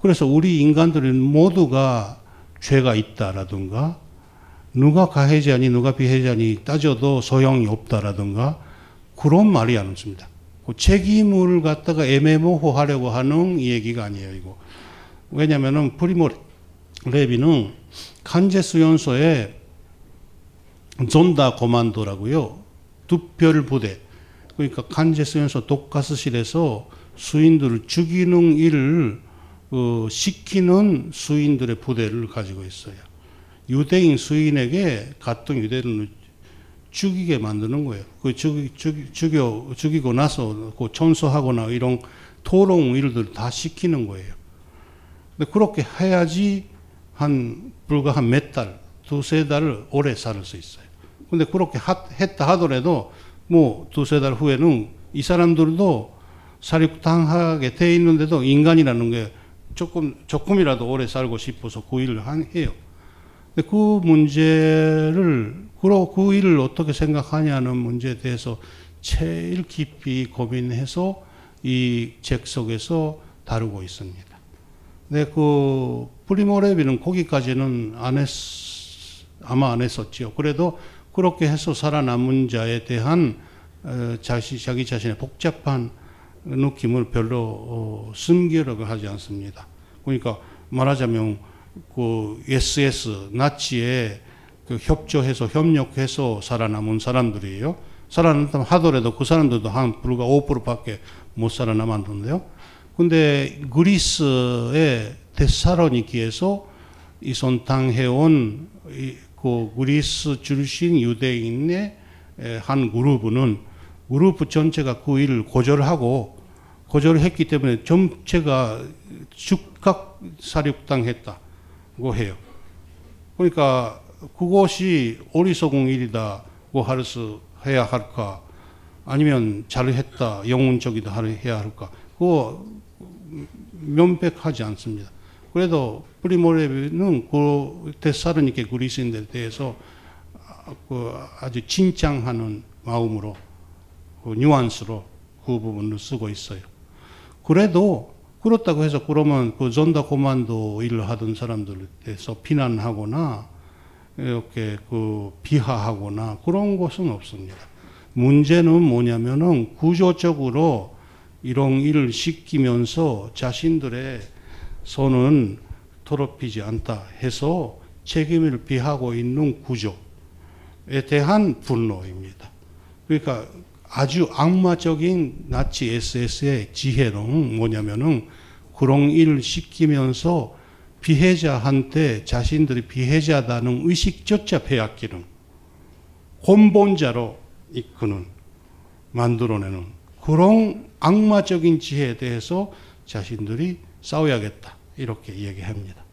[SPEAKER 8] 그래서 우리 인간들은 모두가 죄가 있다라든가, 누가 가해자니, 누가 피해자니 따져도 소용이 없다라든가, 그런 말이 아닙니다. 그 책임을 갖다가 애매모호하려고 하는 얘기가 아니에요, 이거. 왜냐면은 프리모 레비는 간제 수용소에 존다 고만도라고요. 두별 부대. 그러니까 간제스에서 독가스실에서 수인들을 죽이는 일을 어, 시키는 수인들의 부대를 가지고 있어요. 유대인 수인에게 같은 유대인을 죽이게 만드는 거예요. 그 죽이, 죽이, 죽여, 죽이고 나서 그 청소하거나 이런 토론 일들 다 시키는 거예요. 근데 그렇게 해야지 한 불과 한 몇 달, 두세 달을 오래 살 수 있어요. 근데 그렇게 하, 했다 하더라도 뭐 두세 달 후에는 이 사람들도 사립당하게 돼 있는데도 인간이라는 게 조금 조금이라도 오래 살고 싶어서 그 일을 해요. 근데 그 문제를 그러 그 일을 어떻게 생각하냐는 문제에 대해서 제일 깊이 고민해서 이 책 속에서 다루고 있습니다. 근데 그 프리모레비는 거기까지는 안 했, 아마 안 했었지요. 그래도 그렇게 해서 살아남은 자에 대한 어, 자시, 자기 자신의 복잡한 느낌을 별로 어, 숨기려고 하지 않습니다. 그러니까 말하자면 그 SS 나치에 그 협조해서 협력해서 살아남은 사람들이에요. 살아남다 하더라도 그 사람들도 한 불과 5%밖에 못 살아남았는데요. 근데 그리스의 데사로니키에서 이손당해온 그 그리스 출신 유대인의 한 그룹은 그룹 전체가 그 일을 거절하고 거절했기 때문에 전체가 즉각 사륙당했다고 해요. 그러니까 그것이 어리석은 일이다고 할 수 해야 할까? 아니면 잘했다, 영웅적이다 해야 할까? 그거 명백하지 않습니다. 그래도 프리모레비는 그 데사르니케 그리스인들에 대해서 그 아주 진짱하는 마음으로 그 뉘앙스로 그 부분을 쓰고 있어요. 그래도 그렇다고 해서 그러면 그 전다 코만도 일을 하던 사람들에 대해서 비난하거나 이렇게 그 비하하거나 그런 것은 없습니다. 문제는 뭐냐면은 구조적으로 이런 일을 시키면서 자신들의 손은 더럽히지 않다 해서 책임을 비하고 있는 구조에 대한 분노입니다. 그러니까 아주 악마적인 나치 SS의 지혜는 뭐냐면은 그런 일을 시키면서 피해자한테 자신들이 피해자다는 의식조차 빼앗기는 혼본자로 이끄는 만들어내는 그런 악마적인 지혜에 대해서 자신들이 싸워야겠다 이렇게 얘기합니다.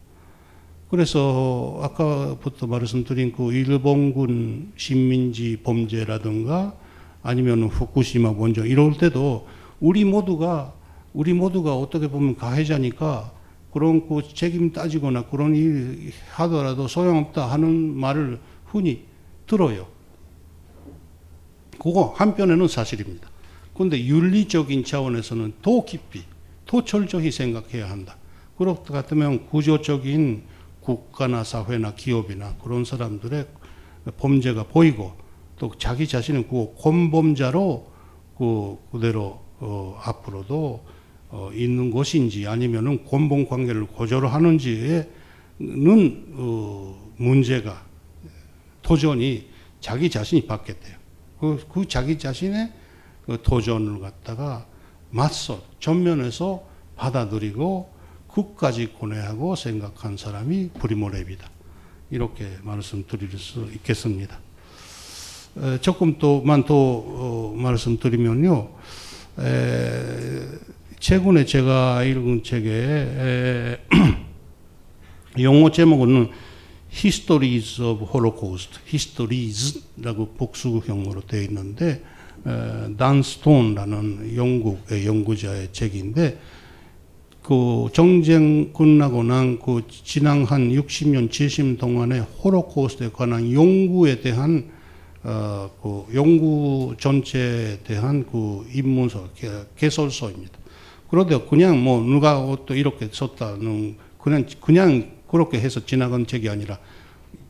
[SPEAKER 8] 그래서 아까부터 말씀드린 그 일본군 식민지 범죄라든가 아니면 후쿠시마 원전 이럴 때도 우리 모두가 우리 모두가 어떻게 보면 가해자니까 그런 그 책임 따지거나 그런 일 하더라도 소용없다 하는 말을 흔히 들어요. 그거 한편에는 사실입니다. 그런데 윤리적인 차원에서는 더 깊이, 더 철저히 생각해야 한다. 그렇다 같으면 구조적인 국가나 사회나 기업이나 그런 사람들의 범죄가 보이고 또 자기 자신은 그 권범자로 그 그대로 어, 앞으로도 어, 있는 것인지 아니면은 권범 관계를 고조를 하는지에는 어, 문제가 도전이 자기 자신이 받게 돼요. 그, 그 자기 자신의 그 도전을 갖다가 맞서 전면에서 받아들이고 끝까지 고뇌하고 생각한 사람이 브리모랩이다. 이렇게 말씀드릴 수 있겠습니다. 에, 조금 또만 더 어, 말씀드리면요. 에, 최근에 제가 읽은 책에 에, 영어 제목은 Histories of Holocaust, Histories라고 복수형으로 되어 있는데 단 스톤라는 영국의 연구자의 책인데 그 정쟁 끝나고 난 그 지난 한 60년, 70년 동안의 홀로코스트에 관한 연구에 대한 어, 그 연구 전체에 대한 그 입문서, 개설서입니다. 그런데 그냥 뭐 누가 또 이렇게 썼다는 그냥 그냥 그렇게 해서 지나간 책이 아니라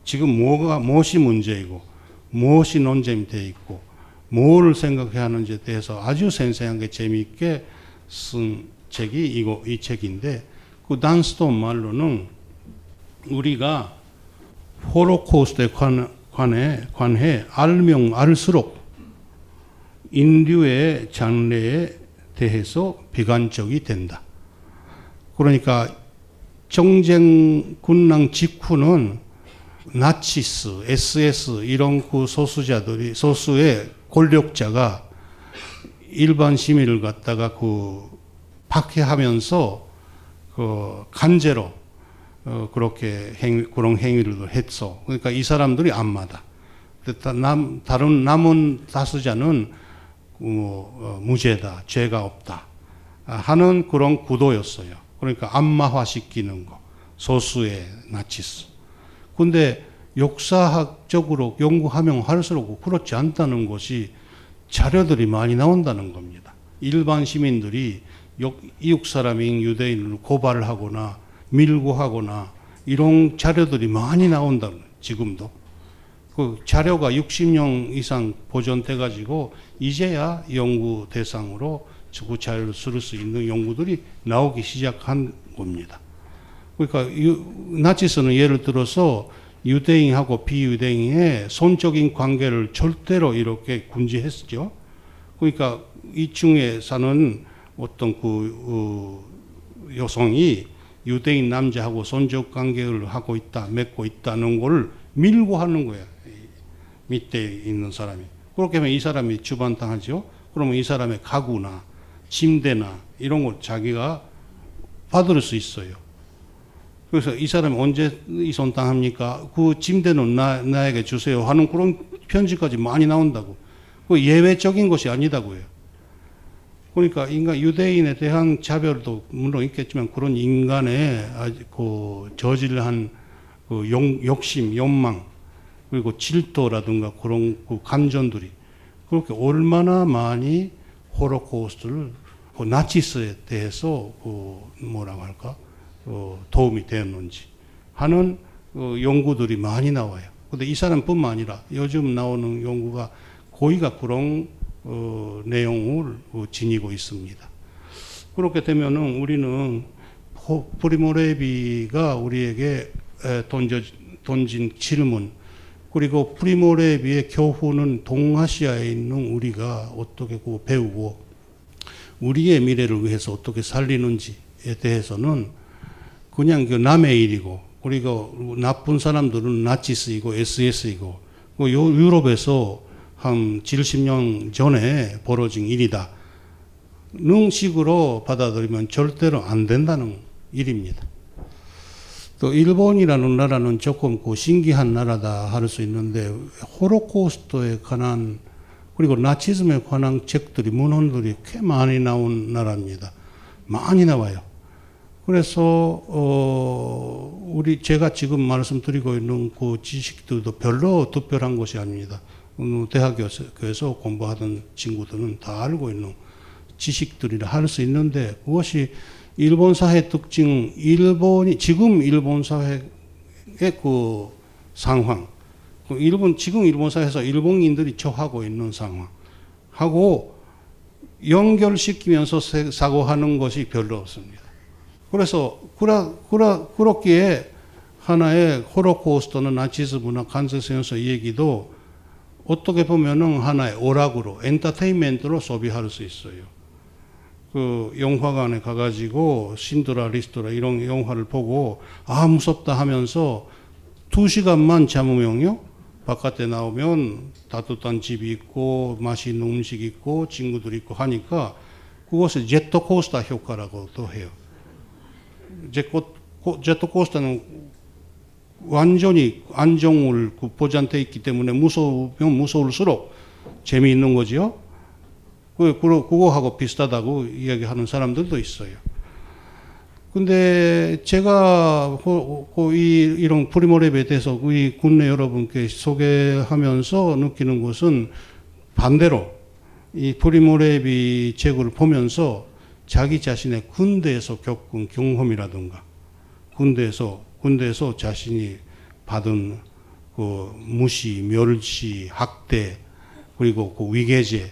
[SPEAKER 8] 지금 뭐가 무엇이 문제이고 무엇이 논쟁이 돼 있고 뭘 생각해야 하는지에 대해서 아주 생생하게 재미있게 쓴 책이 이거 이 책인데 그 단스톤 말로는 우리가 홀로코스트에 관, 관해 관해 알면 알수록 인류의 장래에 대해서 비관적이 된다. 그러니까 정쟁 군랑 직후는 나치스, SS 이런 그 소수자들이 소수의 권력자가 일반 시민을 갖다가 그 박해하면서 그 간제로 어 그렇게 행, 그런 행위를 했어. 그러니까 이 사람들이 안마다. 남, 다른 남은 다수자는 뭐, 어, 무죄다, 죄가 없다 하는 그런 구도였어요. 그러니까 안마화시키는 거, 소수의 나치스. 근데 역사학적으로 연구하면 할수록 그렇지 않다는 것이 자료들이 많이 나온다는 겁니다. 일반 시민들이 이웃 사람인 유대인을 고발을 하거나 밀고 하거나 이런 자료들이 많이 나온다 지금도. 그 자료가 60년 이상 보존돼 가지고 이제야 연구 대상으로 그 자료를 쓸 수 있는 연구들이 나오기 시작한 겁니다. 그러니까 나치스는 예를 들어서 유대인하고 비유대인의 손적인 관계를 절대로 이렇게 군지했죠. 그러니까 이층에 사는 어떤 그 어, 여성이 유대인 남자하고 손적 관계를 하고 있다, 맺고 있다는 걸 밀고 하는 거야. 밑에 있는 사람이. 그렇게 하면 이 사람이 주반당하죠. 그러면 이 사람의 가구나 침대나 이런 걸 자기가 받을 수 있어요. 그래서 이 사람이 언제 이손당합니까? 그 침대는 나, 나에게 주세요 하는 그런 편지까지 많이 나온다고. 그 예외적인 것이 아니다고요. 그러니까 인간 유대인에 대한 차별도 물론 있겠지만 그런 인간의 그 저질한 그 용, 욕심, 욕망 그리고 질도라든가 그런 그 감정들이 그렇게 얼마나 많이 호로코스트를 그 나치스에 대해서 그 뭐라고 할까 어, 도움이 되었는지 하는 어, 연구들이 많이 나와요. 근데 이 사람뿐만 아니라 요즘 나오는 연구가 거의가 그런 어, 내용을 어, 지니고 있습니다. 그렇게 되면은 우리는 프리모레비가 우리에게 던져, 던진 질문 그리고 프리모레비의 교훈은 동아시아에 있는 우리가 어떻게 배우고 우리의 미래를 위해서 어떻게 살리는지에 대해서는 그냥 그 남의 일이고 그리고 나쁜 사람들은 나치스이고 SS이고 그 유럽에서 한 70년 전에 벌어진 일이다. 는 식으로 받아들이면 절대로 안 된다는 일입니다. 또 일본이라는 나라는 조금 그 신기한 나라다 할 수 있는데 호로코스트에 관한 그리고 나치즘에 관한 책들이 문헌들이 꽤 많이 나온 나라입니다. 많이 나와요. 그래서 어 우리 제가 지금 말씀드리고 있는 그 지식들도 별로 특별한 것이 아닙니다. 대학교에서 공부하던 친구들은 다 알고 있는 지식들이라 할 수 있는데 그것이 일본 사회 특징, 일본이 지금 일본 사회의 그 상황, 그 일본 지금 일본 사회에서 일본인들이 처하고 있는 상황하고 연결시키면서 사고하는 것이 별로 없습니다. 그래서 그라, 그렇기에 하나의 호로코스트는 나치즈 문화 간세센서 얘기도 어떻게 보면은 하나의 오락으로 엔터테인먼트로 소비할 수 있어요. 그 영화관에 가가지고 신드라 리스트라 이런 영화를 보고 아 무섭다 하면서 두 시간만 잠으면요 바깥에 나오면 따뜻한 집이 있고 맛있는 음식 있고 친구들 있고 하니까 그것을 제트코스터 효과라고도 해요. 제트코스터는 완전히 안정을 그 보장돼 있기 때문에 무서우면 무서울수록 재미있는 거지요. 그, 그거하고 비슷하다고 이야기하는 사람들도 있어요. 근데 제가 이, 이런 프리모랩에 대해서 우리 국내 여러분께 소개하면서 느끼는 것은 반대로 이 프리모랩이 책을 보면서 자기 자신의 군대에서 겪은 경험이라든가 군대에서 군대에서 자신이 받은 그 무시, 멸시, 학대 그리고 그 위계제에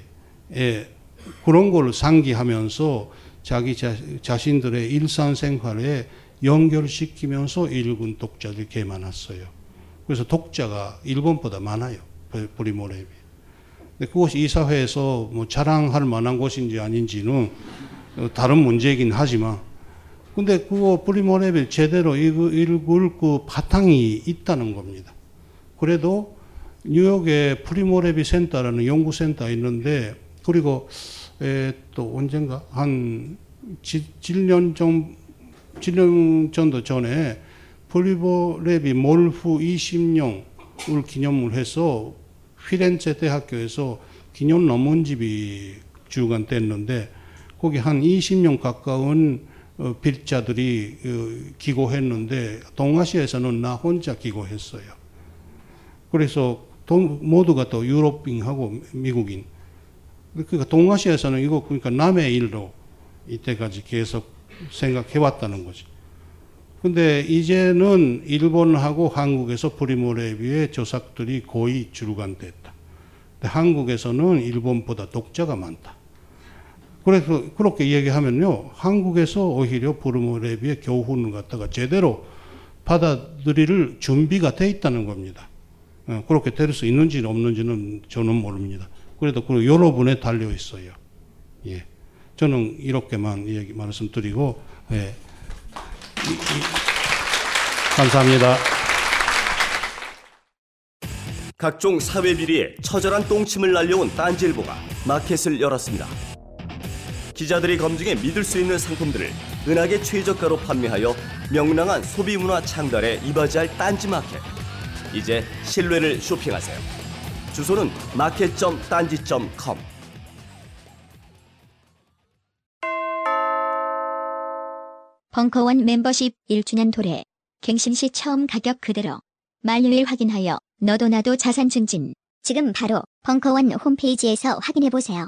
[SPEAKER 8] 그런 걸 상기하면서 자기 자, 자신들의 일상생활에 연결시키면서 읽은 독자들이 꽤 많았어요. 그래서 독자가 일본보다 많아요. 근데 그것이 이 사회에서 뭐 자랑할 만한 것인지 아닌지는 다른 문제이긴 하지만 근데 그거 프리모 레비를 제대로 읽을 그 바탕이 있다는 겁니다. 그래도 뉴욕에 프리모레비 센터라는 연구센터 있는데 그리고 에, 또 언젠가 한 7년 전 7년 전도 전에 프리모레비 몰후 20년을 기념을 해서 피렌체 대학교에서 기념 논문집이 출간됐는데 거기 한 20년 가까운 어, 필자들이 어, 기고했는데 동아시아에서는 나 혼자 기고했어요. 그래서 동, 모두가 또 유럽인하고 미국인. 그러니까 동아시아에서는 이거 그러니까 남의 일로 이때까지 계속 생각해 왔다는 거지. 근데 이제는 일본하고 한국에서 프리모레비의 저작들이 거의 줄간됐다. 한국에서는 일본보다 독자가 많다. 그래서 그렇게 얘기하면요. 한국에서 오히려 부르모레비의 교훈을 갖다가 제대로 받아들일 준비가 돼 있다는 겁니다. 어, 그렇게 될 수 있는지는 없는지는 저는 모릅니다. 그래도 그 여러분에 달려 있어요. 예. 저는 이렇게만 얘기 말씀드리고 예. 감사합니다.
[SPEAKER 4] 각종 사회 비리에 처절한 똥침을 날려온 딴지일보가 마켓을 열었습니다. 기자들이 검증해 믿을 수 있는 상품들을 은하계 최저가로 판매하여 명랑한 소비 문화 창달에 이바지할 딴지 마켓. 이제 신뢰를 쇼핑하세요. 주소는 마켓.딴지.com.
[SPEAKER 12] 벙커원 멤버십 1주년 도래. 갱신 시 처음 가격 그대로. 만료일 확인하여 너도 나도 자산 증진. 지금 바로 벙커원 홈페이지에서 확인해 보세요.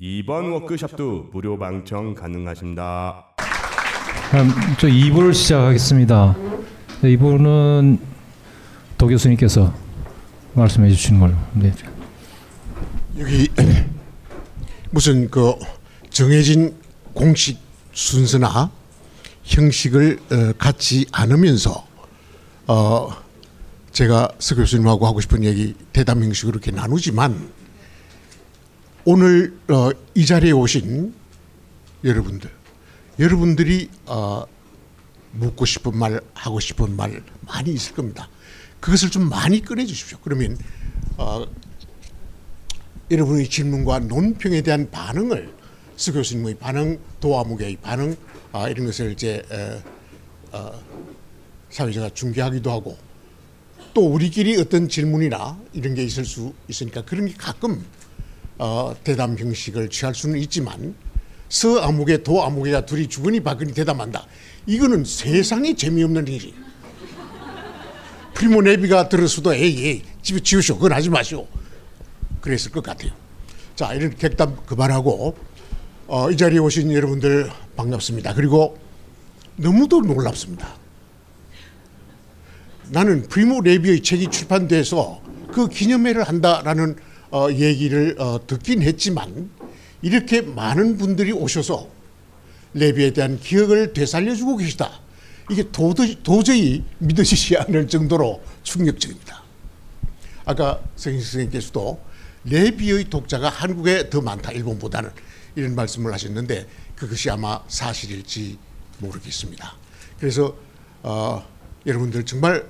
[SPEAKER 13] 이번 워크샵도 무료 방청 가능하십니다.
[SPEAKER 7] 그럼 저 2부를 시작하겠습니다. 2부는 도 교수님께서 말씀해 주시는 걸로. 네.
[SPEAKER 9] 여기 무슨 그 정해진 공식 순서나 형식을 어, 갖지 않으면서 어 제가 서 교수님하고 하고 싶은 얘기 대담 형식으로 이렇게 나누지만 오늘 어, 이 자리에 오신 여러분들 여러분들이 어, 묻고 싶은 말 하고 싶은 말 많이 있을 겁니다. 그것을 좀 많이 꺼내 주십시오. 그러면 어, 여러분의 질문과 논평에 대한 반응을 스 교수님의 반응, 도화무게의 반응 아, 이런 것을 이제 어, 어, 사회자가 중계하기도 하고 또 우리끼리 어떤 질문이나 이런 게 있을 수 있으니까 그런 게 가끔 어, 대담 형식을 취할 수는 있지만 서 아무개 도 아무개가 둘이 주거니 받거니 대담한다. 이거는 세상에 재미없는 일이. 프리모 네비가 들었어도 에이 에이 집에 지우시오. 그건 하지 마시오. 그랬을 것 같아요. 자 이런 객담 그만하고 어, 이 자리에 오신 여러분들 반갑습니다. 그리고 너무도 놀랍습니다. 나는 프리모 레비의 책이 출판돼서 그 기념회를 한다라는 어, 얘기를 어, 듣긴 했지만 이렇게 많은 분들이 오셔서 레비에 대한 기억을 되살려주고 계시다. 이게 도저히, 도저히 믿어지지 않을 정도로 충격적입니다. 아까 성인 선생님께서도 레비의 독자가 한국에 더 많다 일본보다는 이런 말씀을 하셨는데 그것이 아마 사실일지 모르겠습니다. 그래서 어, 여러분들 정말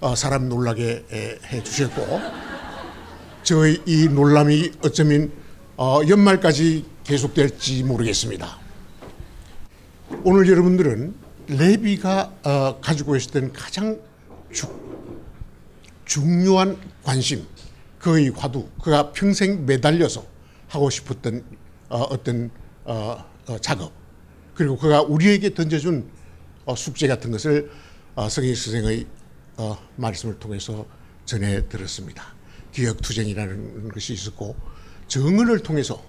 [SPEAKER 9] 어, 사람 놀라게 에, 해 주셨고 저의 이 놀람이 어쩌면 어, 연말까지 계속될지 모르겠습니다. 오늘 여러분들은 레비가 어, 가지고 있었던 가장 주, 중요한 관심, 그의 화두, 그가 평생 매달려서 하고 싶었던 어, 어떤 어, 어, 작업, 그리고 그가 우리에게 던져준 어, 숙제 같은 것을 어, 성인 선생의 어, 말씀을 통해서 전해 들었습니다. 기억투쟁이라는 것이 있었고 정언을 통해서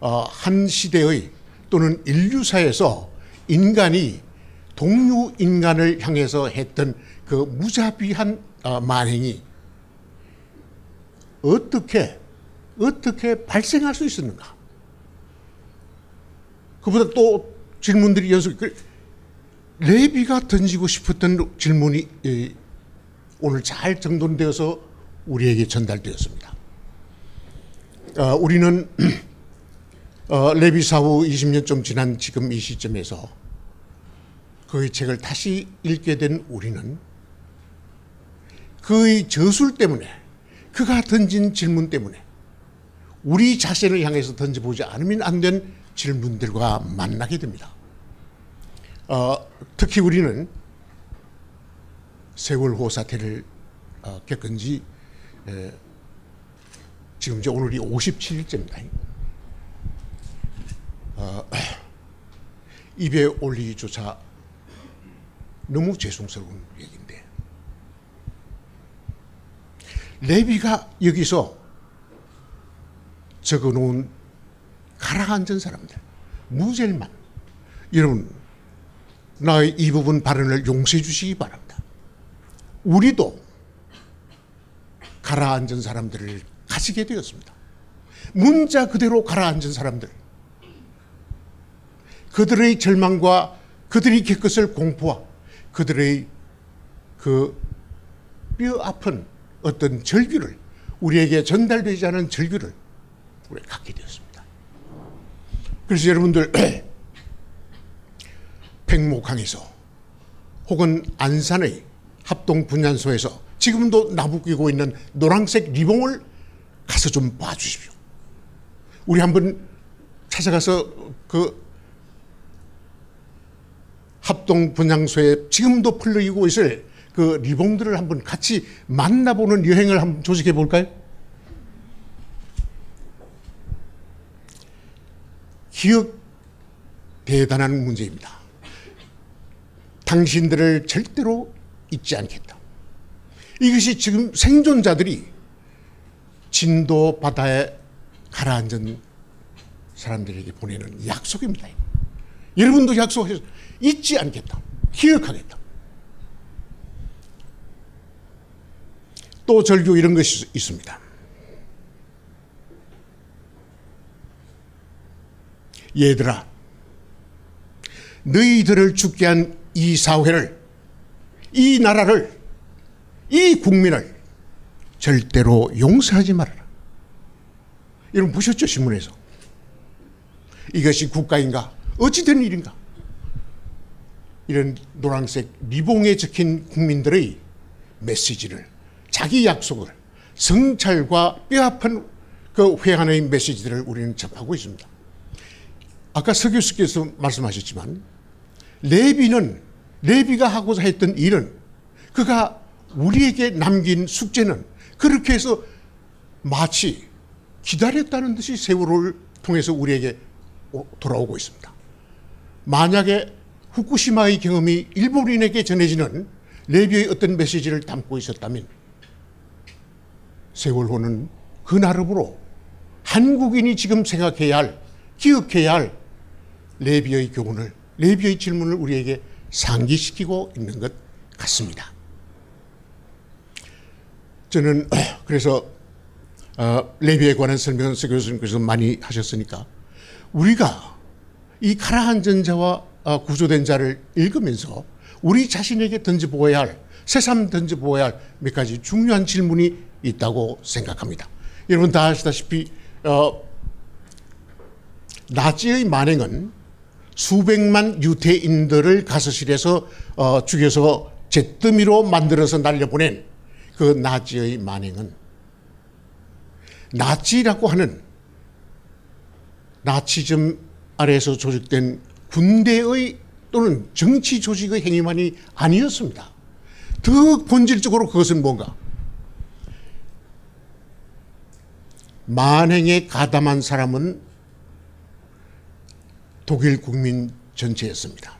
[SPEAKER 9] 어, 한 시대의 또는 인류사에서 인간이 동료 인간을 향해서 했던 그 무자비한 어, 만행이 어떻게 어떻게 발생할 수 있었는가? 그보다 또 질문들이 연속. 그 레비가 던지고 싶었던 질문이 예, 오늘 잘 정돈되어서 우리에게 전달되었습니다. 어, 우리는 어, 레비 사후 20년 좀 지난 지금 이 시점에서 그의 책을 다시 읽게 된 우리는 그의 저술 때문에 그가 던진 질문 때문에 우리 자신을 향해서 던져보지 않으면 안 된 질문들과 만나게 됩니다. 어, 특히 우리는 세월호 사태를 어, 겪은 지 에, 지금 이제 오늘이 57일째입니다. 어, 입에 올리기조차 너무 죄송스러운 얘기인데 레비가 여기서 적어놓은 가라앉은 사람들 무젤만 여러분 나의 이 부분 발언을 용서해 주시기 바랍니다. 우리도 가라앉은 사람들을 가지게 되었습니다. 문자 그대로 가라앉은 사람들. 그들의 절망과 그들이 겪었을 공포와 그들의 그 뼈 아픈 어떤 절규를 우리에게 전달되지 않은 절규를 우리가 갖게 되었습니다. 그래서 여러분들 백목항에서 혹은 안산의 합동 분향소에서 지금도 나부끼고 있는 노란색 리봉을 가서 좀 봐주십시오. 우리 한번 찾아가서 그 합동 분향소에 지금도 풀리고 있을 그 리봉들을 한번 같이 만나보는 여행을 한번 조직해 볼까요? 기억 대단한 문제입니다. 당신들을 절대로 잊지 않겠다. 이것이 지금 생존자들이 진도 바다에 가라앉은 사람들에게 보내는 약속입니다. 여러분도 약속해서 잊지 않겠다. 기억하겠다. 또 절규 이런 것이 있습니다. 얘들아, 너희들을 죽게 한 이 사회를, 이 나라를, 이 국민을 절대로 용서하지 말아라. 여러분 보셨죠 신문에서? 이것이 국가인가? 어찌된 일인가? 이런 노란색 리봉에 적힌 국민들의 메시지를 자기 약속을 성찰과 뼈아픈 그 회한의 메시지들을 우리는 접하고 있습니다. 아까 서 교수께서 말씀하셨지만 레비는 레비가 하고자 했던 일은 그가 우리에게 남긴 숙제는 그렇게 해서 마치 기다렸다는 듯이 세월을 통해서 우리에게 돌아오고 있습니다. 만약에 후쿠시마의 경험이 일본인에게 전해지는 레비의 어떤 메시지를 담고 있었다면 세월호는 그 나름으로 한국인이 지금 생각해야 할, 기억해야 할 레비의 교훈을 레비의 질문을 우리에게 상기시키고 있는 것 같습니다. 저는 그래서 어, 레비에 관한 설명은 서 교수님께서 많이 하셨으니까 우리가 이 가라앉은 자와 어, 구조된 자를 읽으면서 우리 자신에게 던져보아야 할 새삼 던져보아야 할 몇 가지 중요한 질문이 있다고 생각합니다. 여러분 다 아시다시피 어, 나치의 만행은 수백만 유태인들을 가스실에서 어, 죽여서 잿더미로 만들어서 날려보낸 그 나치의 만행은 나치라고 하는 나치즘 아래에서 조직된 군대의 또는 정치 조직의 행위만이 아니었습니다. 더 본질적으로 그것은 뭔가 만행에 가담한 사람은 독일 국민 전체였습니다.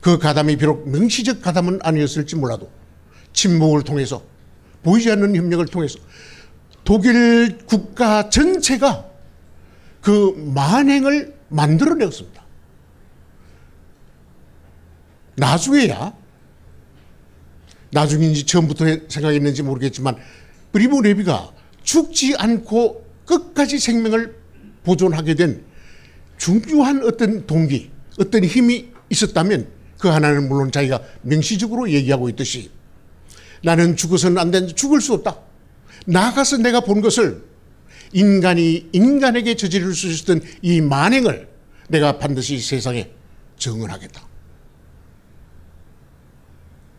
[SPEAKER 9] 그 가담이 비록 명시적 가담은 아니었을지 몰라도 침묵을 통해서 보이지 않는 협력을 통해서 독일 국가 전체가 그 만행을 만들어내었습니다. 나중에야 나중인지 처음부터 생각했는지 모르겠지만 브리모 레비가 죽지 않고 끝까지 생명을 보존하게 된 중요한 어떤 동기, 어떤 힘이 있었다면 그 하나는 물론 자기가 명시적으로 얘기하고 있듯이 나는 죽어서는 안 된다. 죽을 수 없다. 나가서 내가 본 것을 인간이 인간에게 저지를 수 있었던 이 만행을 내가 반드시 세상에 증언하겠다.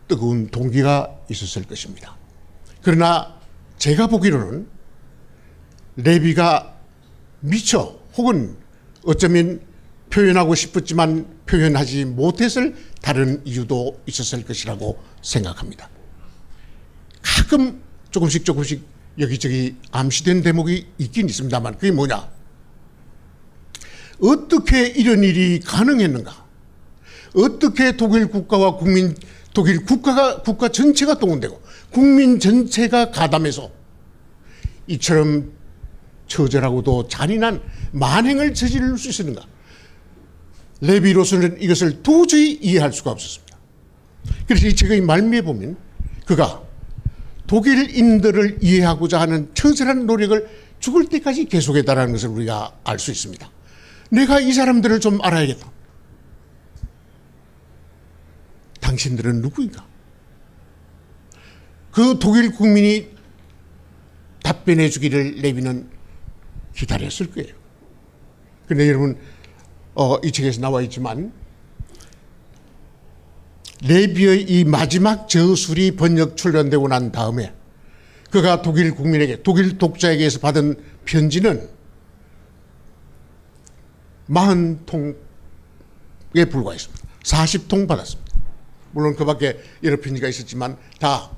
[SPEAKER 9] 뜨거운 동기가 있었을 것입니다. 그러나 제가 보기로는 레비가 미처 혹은 어쩌면 표현하고 싶었지만 표현하지 못했을 다른 이유도 있었을 것이라고 생각합니다. 가끔 조금씩 조금씩 여기저기 암시된 대목이 있긴 있습니다만 그게 뭐냐? 어떻게 이런 일이 가능했는가? 어떻게 독일 국가와 국민 독일 국가가 국가 전체가 동원되고 국민 전체가 가담해서 이처럼 처절하고도 잔인한 만행을 저지를 수 있었는가? 레비로서는 이것을 도저히 이해할 수가 없었습니다. 그래서 이 책의 말미에 보면 그가 독일인들을 이해하고자 하는 천설한 노력을 죽을 때까지 계속했다라는 것을 우리가 알 수 있습니다. 내가 이 사람들을 좀 알아야겠다. 당신들은 누구인가? 그 독일 국민이 답변해 주기를 레비는 기다렸을 거예요. 근데 여러분, 어, 이 책에서 나와 있지만 레비의 이 마지막 저술이 번역 출간되고 난 다음에 그가 독일 국민에게, 독일 독자에게서 받은 편지는 40통에 불과했습니다. 40통 받았습니다. 물론 그 밖에 여러 편지가 있었지만 다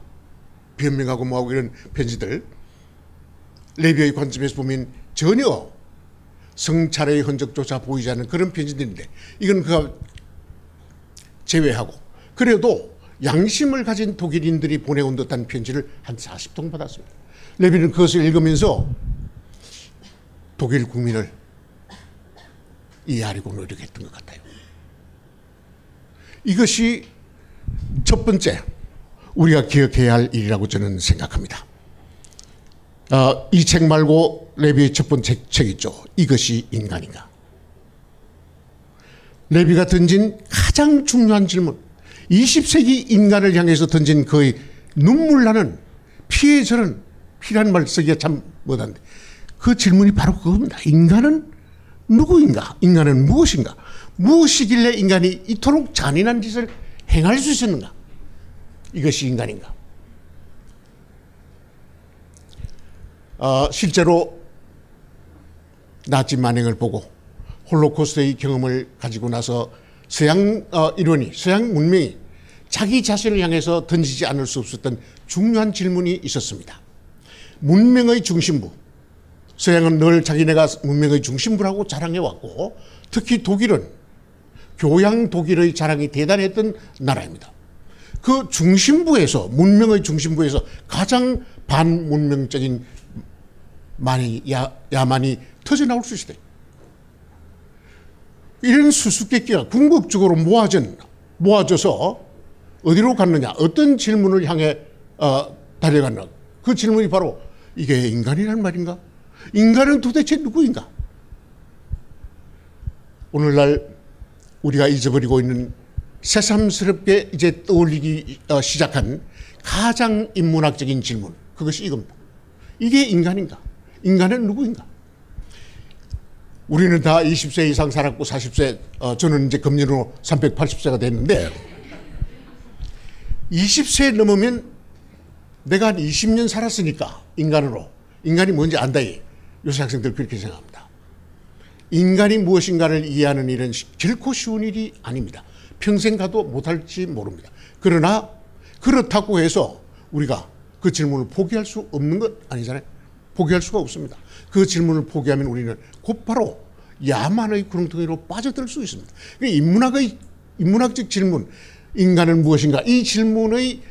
[SPEAKER 9] 변명하고 뭐하고 이런 편지들 레비의 관점에서 보면 전혀 성찰의 흔적조차 보이지 않는 그런 편지들인데 이건 그가 제외하고 그래도 양심을 가진 독일인들이 보내온 듯한 편지를 한 40통 받았습니다. 레비는 그것을 읽으면서 독일 국민을 이해하려고 노력했던 것 같아요. 이것이 첫 번째 우리가 기억해야 할 일이라고 저는 생각합니다. 어, 이책 말고 레비의 첫 번째 책 있죠. 이것이 인간인가. 레비가 던진 가장 중요한 질문. 20세기 인간을 향해서 던진 거의 눈물 나는 피해 저는 피란 말 쓰기가 참 못한데 그 질문이 바로 그겁니다. 인간은 누구인가? 인간은 무엇인가? 무엇이길래 인간이 이토록 잔인한 짓을 행할 수 있었는가? 이것이 인간인가? 어, 실제로 나치 만행을 보고 홀로코스트의 경험을 가지고 나서 서양 어, 이론이 서양 문명이 자기 자신을 향해서 던지지 않을 수 없었던 중요한 질문이 있었습니다. 문명의 중심부. 서양은 늘 자기네가 문명의 중심부라고 자랑해 왔고 특히 독일은 교양 독일의 자랑이 대단했던 나라입니다. 그 중심부에서 문명의 중심부에서 가장 반문명적인 만이 야, 야만이 터져 나올 수 있어요. 이런 수수께끼가 궁극적으로 모아진 모아져서 어디로 갔느냐, 어떤 질문을 향해 어, 달려갔나. 그 질문이 바로 이게 인간이란 말인가? 인간은 도대체 누구인가? 오늘날 우리가 잊어버리고 있는 새삼스럽게 이제 떠올리기 어, 시작한 가장 인문학적인 질문. 그것이 이겁니다. 이게 인간인가? 인간은 누구인가? 우리는 다 20세 이상 살았고 40세, 어, 저는 이제 금년으로 380세가 됐는데 20세 넘으면 내가 한 20년 살았으니까 인간으로 인간이 뭔지 안다. 요새 학생들 그렇게 생각합니다. 인간이 무엇인가를 이해하는 일은 결코 쉬운 일이 아닙니다. 평생 가도 못할지 모릅니다. 그러나 그렇다고 해서 우리가 그 질문을 포기할 수 없는 것 아니잖아요. 포기할 수가 없습니다. 그 질문을 포기하면 우리는 곧바로 야만의 구렁텅이로 빠져들 수 있습니다. 인문학의 인문학적 질문, 인간은 무엇인가? 이 질문의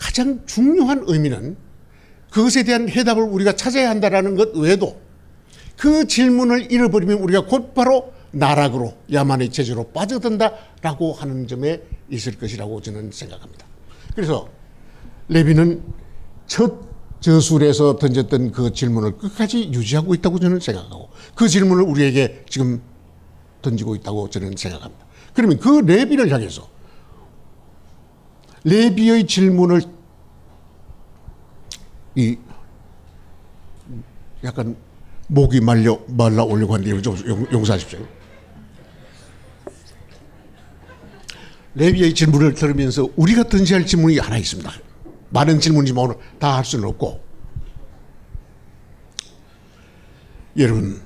[SPEAKER 9] 가장 중요한 의미는 그것에 대한 해답을 우리가 찾아야 한다라는 것 외에도 그 질문을 잃어버리면 우리가 곧바로 나락으로 야만의 체제로 빠져든다라고 하는 점에 있을 것이라고 저는 생각합니다. 그래서 레비는 첫 저술에서 던졌던 그 질문을 끝까지 유지하고 있다고 저는 생각하고 그 질문을 우리에게 지금 던지고 있다고 저는 생각합니다. 그러면 그 레비를 향해서 레비의 질문을 이 약간 목이 말려 말라 오려고 하는데 좀 용서하십시오. 레비의 질문을 들으면서 우리가 던져야 할 질문이 하나 있습니다. 많은 질문이지만 오늘 다 할 수는 없고 여러분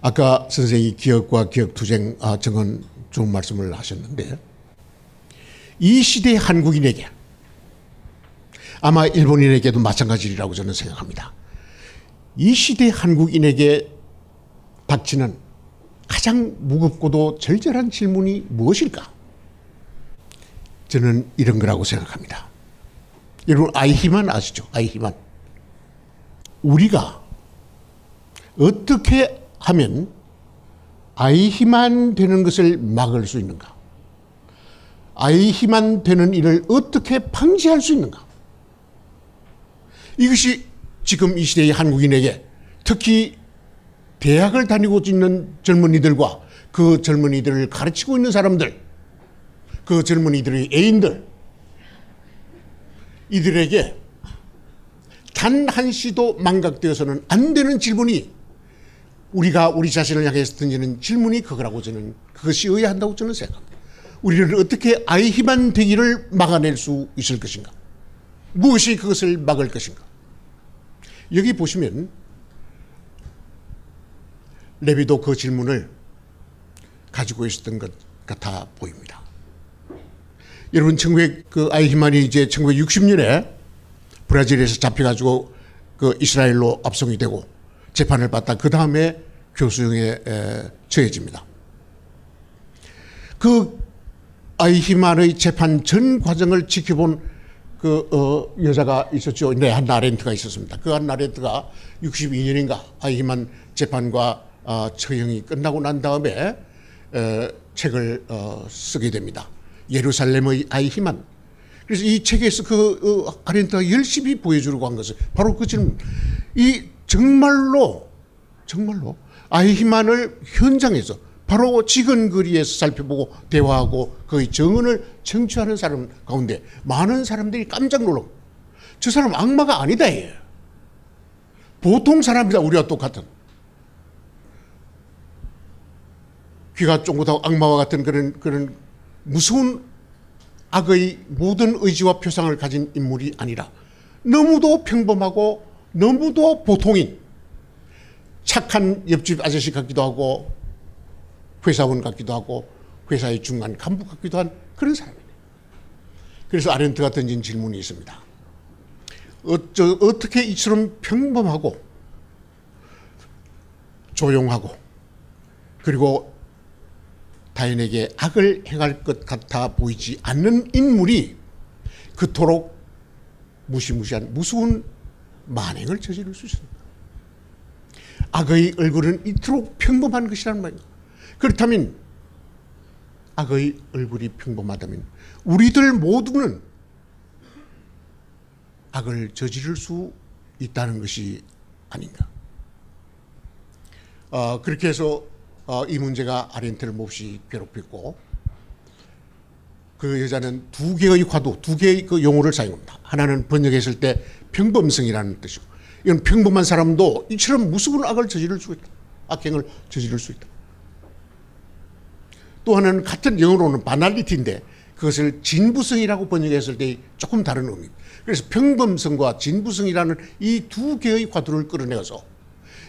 [SPEAKER 9] 아까 선생이 기억과 기억투쟁 아, 정은 좋은 말씀을 하셨는데 이 시대 한국인에게 아마 일본인에게도 마찬가지라고 저는 생각합니다. 이 시대 한국인에게 닥치는 가장 무겁고도 절절한 질문이 무엇일까? 저는 이런 거라고 생각합니다. 여러분 아이히만 아시죠? 아이히만. 우리가 어떻게 하면 아이히만 되는 것을 막을 수 있는가? 아이히만 되는 일을 어떻게 방지할 수 있는가? 이것이 지금 이 시대의 한국인에게 특히 대학을 다니고 있는 젊은이들과 그 젊은이들을 가르치고 있는 사람들 그 젊은이들의 애인들 이들에게 단 한 시도 망각되어서는 안 되는 질문이 우리가 우리 자신을 향해서 던지는 질문이 그거라고 저는 그것이어야 한다고 저는 생각합니다. 우리를 어떻게 아이히만 되기를 막아낼 수 있을 것인가? 무엇이 그것을 막을 것인가? 여기 보시면 레비도 그 질문을 가지고 있었던 것 같아 보입니다. 여러분 1900, 그 아이히만이 이제 1960년에 브라질에서 잡혀가지고 그 이스라엘로 압송이 되고 재판을 받다 그 다음에 교수형에 처해집니다. 그 아이히만의 재판 전 과정을 지켜본 그 어, 여자가 있었죠. 네, 한나 렌트가 있었습니다. 그 한나 렌트가 62년인가 아이히만 재판과 어, 처형이 끝나고 난 다음에 에, 책을 어, 쓰게 됩니다. 예루살렘의 아이히만. 그래서 이 책에서 그 어, 아렌트가 열심히 보여주려고 한 것은 바로 그 질문. 이 정말로 정말로 아이히만을 현장에서 바로 지근거리에서 살펴보고 대화하고 그의 정언을 청취하는 사람 가운데 많은 사람들이 깜짝 놀라고 저 사람 악마가 아니다 얘. 보통 사람이다 우리와 똑같은 귀가 쫑긋하고 악마와 같은 그런 그런 무서운 악의 모든 의지와 표상을 가진 인물이 아니라 너무도 평범하고 너무도 보통인 착한 옆집 아저씨 같기도 하고 회사원 같기도 하고 회사의 중간 간부 같기도 한 그런 사람이에요. 그래서 아렌트가 던진 질문이 있습니다. 어쩌, 어떻게 이처럼 평범하고 조용하고 그리고 타인에게 악을 행할 것 같아 보이지 않는 인물이 그토록 무시무시한 무서운 만행을 저지를 수 있습니다. 악의 얼굴은 이토록 평범한 것이란 말입니다. 그렇다면 악의 얼굴이 평범하다면 우리들 모두는 악을 저지를 수 있다는 것이 아닌가. 어, 그렇게 해서 어, 이 문제가 아렌트를 몹시 괴롭혔고 그 여자는 두 개의 과도, 두 개의 그 용어를 사용합니다. 하나는 번역했을 때 평범성이라는 뜻이고 이건 평범한 사람도 이처럼 무서운 악을 저지를 수 있다. 악행을 저지를 수 있다. 또 하나는 같은 영어로는 바날리티인데 그것을 진부성이라고 번역했을 때 조금 다른 의미. 그래서 평범성과 진부성이라는 이 두 개의 과도를 끌어내어서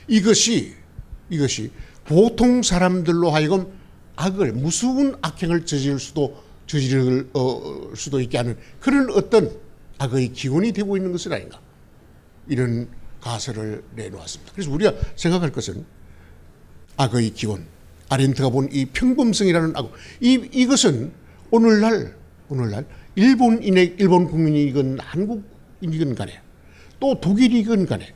[SPEAKER 9] 이것이 이것이 보통 사람들로 하여금 악을 무서운 악행을 저지를 수도 저지를 어, 수도 있게 하는 그런 어떤 악의 기원이 되고 있는 것은 아닌가 이런 가설을 내놓았습니다. 그래서 우리가 생각할 것은 악의 기원 아렌트가 본 이 평범성이라는 악 이 이것은 오늘날 오늘날 일본인의 일본 국민이건 한국인이건 간에 또 독일이건 간에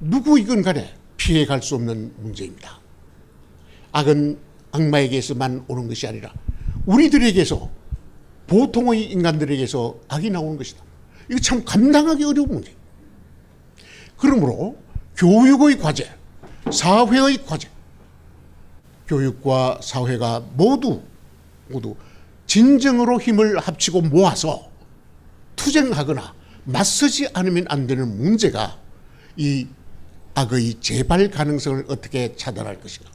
[SPEAKER 9] 누구이건 간에 피해 갈 수 없는 문제입니다. 악은 악마에게서만 오는 것이 아니라 우리들에게서 보통의 인간들에게서 악이 나오는 것이다. 이거 참 감당하기 어려운 문제. 그러므로 교육의 과제, 사회의 과제, 교육과 사회가 모두 모두 진정으로 힘을 합치고 모아서 투쟁하거나 맞서지 않으면 안 되는 문제가 이 악의 재발 가능성을 어떻게 차단할 것인가.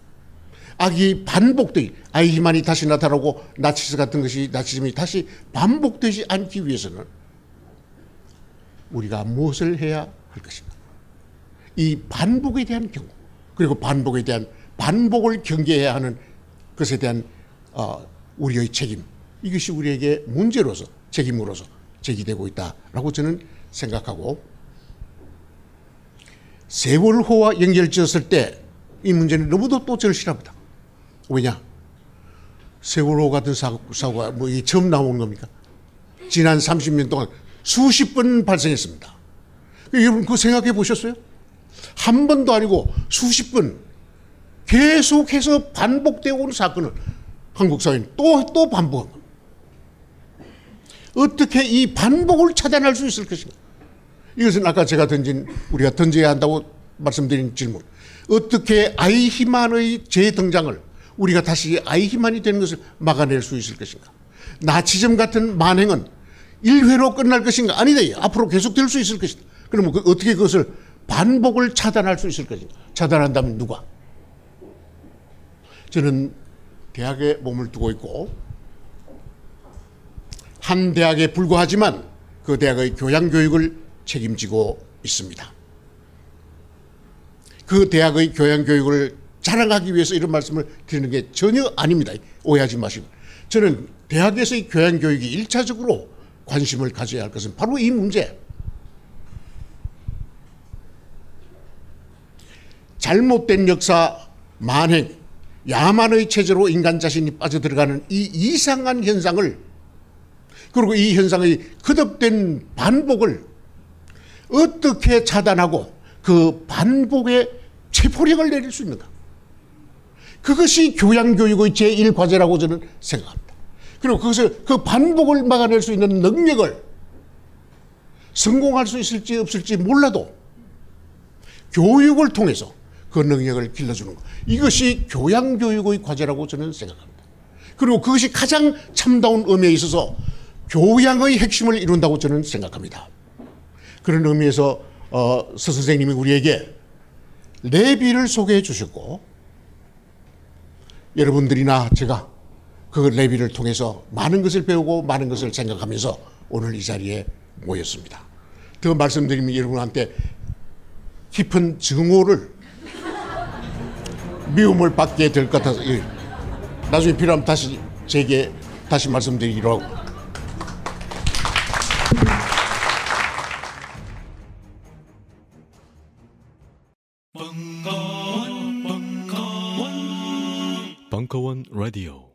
[SPEAKER 9] 악이 반복되기, 아이히만이 다시 나타나고 나치스 같은 것이 나치즘이 다시 반복되지 않기 위해서는 우리가 무엇을 해야 할 것인가. 이 반복에 대한 경고, 그리고 반복에 대한 반복을 경계해야 하는 것에 대한 어, 우리의 책임, 이것이 우리에게 문제로서 책임으로서 제기되고 있다라고 저는 생각하고 세월호와 연결지었을 때 이 문제는 너무도 또 절실합니다. 왜냐? 세월호 같은 사고, 사고가 뭐 이게 처음 나온 겁니까? 지난 30년 동안 수십 번 발생했습니다. 여러분 그 생각해 보셨어요? 한 번도 아니고 수십 번 계속해서 반복되어 오는 사건을 한국 사회는 또, 또 반복한 겁니다. 어떻게 이 반복을 차단할 수 있을 것인가? 이것은 아까 제가 던진, 우리가 던져야 한다고 말씀드린 질문. 어떻게 아이히만의 재등장을 우리가 다시 아이히만이 되는 것을 막아낼 수 있을 것인가? 나치즘 같은 만행은 1회로 끝날 것인가? 아니다. 앞으로 계속될 수 있을 것이다. 그러면 그 어떻게 그것을 반복을 차단할 수 있을 것인가? 차단한다면 누가? 저는 대학에 몸을 두고 있고 한 대학에 불과하지만 그 대학의 교양 교육을 책임지고 있습니다. 그 대학의 교양 교육을 자랑하기 위해서 이런 말씀을 드리는 게 전혀 아닙니다. 오해하지 마시고. 저는 대학에서의 교양 교육이 일차적으로 관심을 가져야 할 것은 바로 이 문제. 잘못된 역사, 만행, 야만의 체제로 인간 자신이 빠져들어가는 이 이상한 현상을 그리고 이 현상의 거듭된 반복을 어떻게 차단하고 그 반복에 체포력을 내릴 수 있는가? 그것이 교양교육의 제1과제라고 저는 생각합니다. 그리고 그것을 그 반복을 막아낼 수 있는 능력을 성공할 수 있을지 없을지 몰라도 교육을 통해서 그 능력을 길러주는 것. 이것이 교양교육의 과제라고 저는 생각합니다. 그리고 그것이 가장 참다운 의미에 있어서 교양의 핵심을 이룬다고 저는 생각합니다. 그런 의미에서 어, 서 선생님이 우리에게 레비를 소개해 주셨고 여러분들이나 제가 그 레비를 통해서 많은 것을 배우고 많은 것을 생각하면서 오늘 이 자리에 모였습니다. 더 말씀드리면 여러분한테 깊은 증오를 미움을 받게 될 것 같아서 예. 나중에 필요하면 다시 제게 다시 말씀드리기로 하고
[SPEAKER 1] Radio.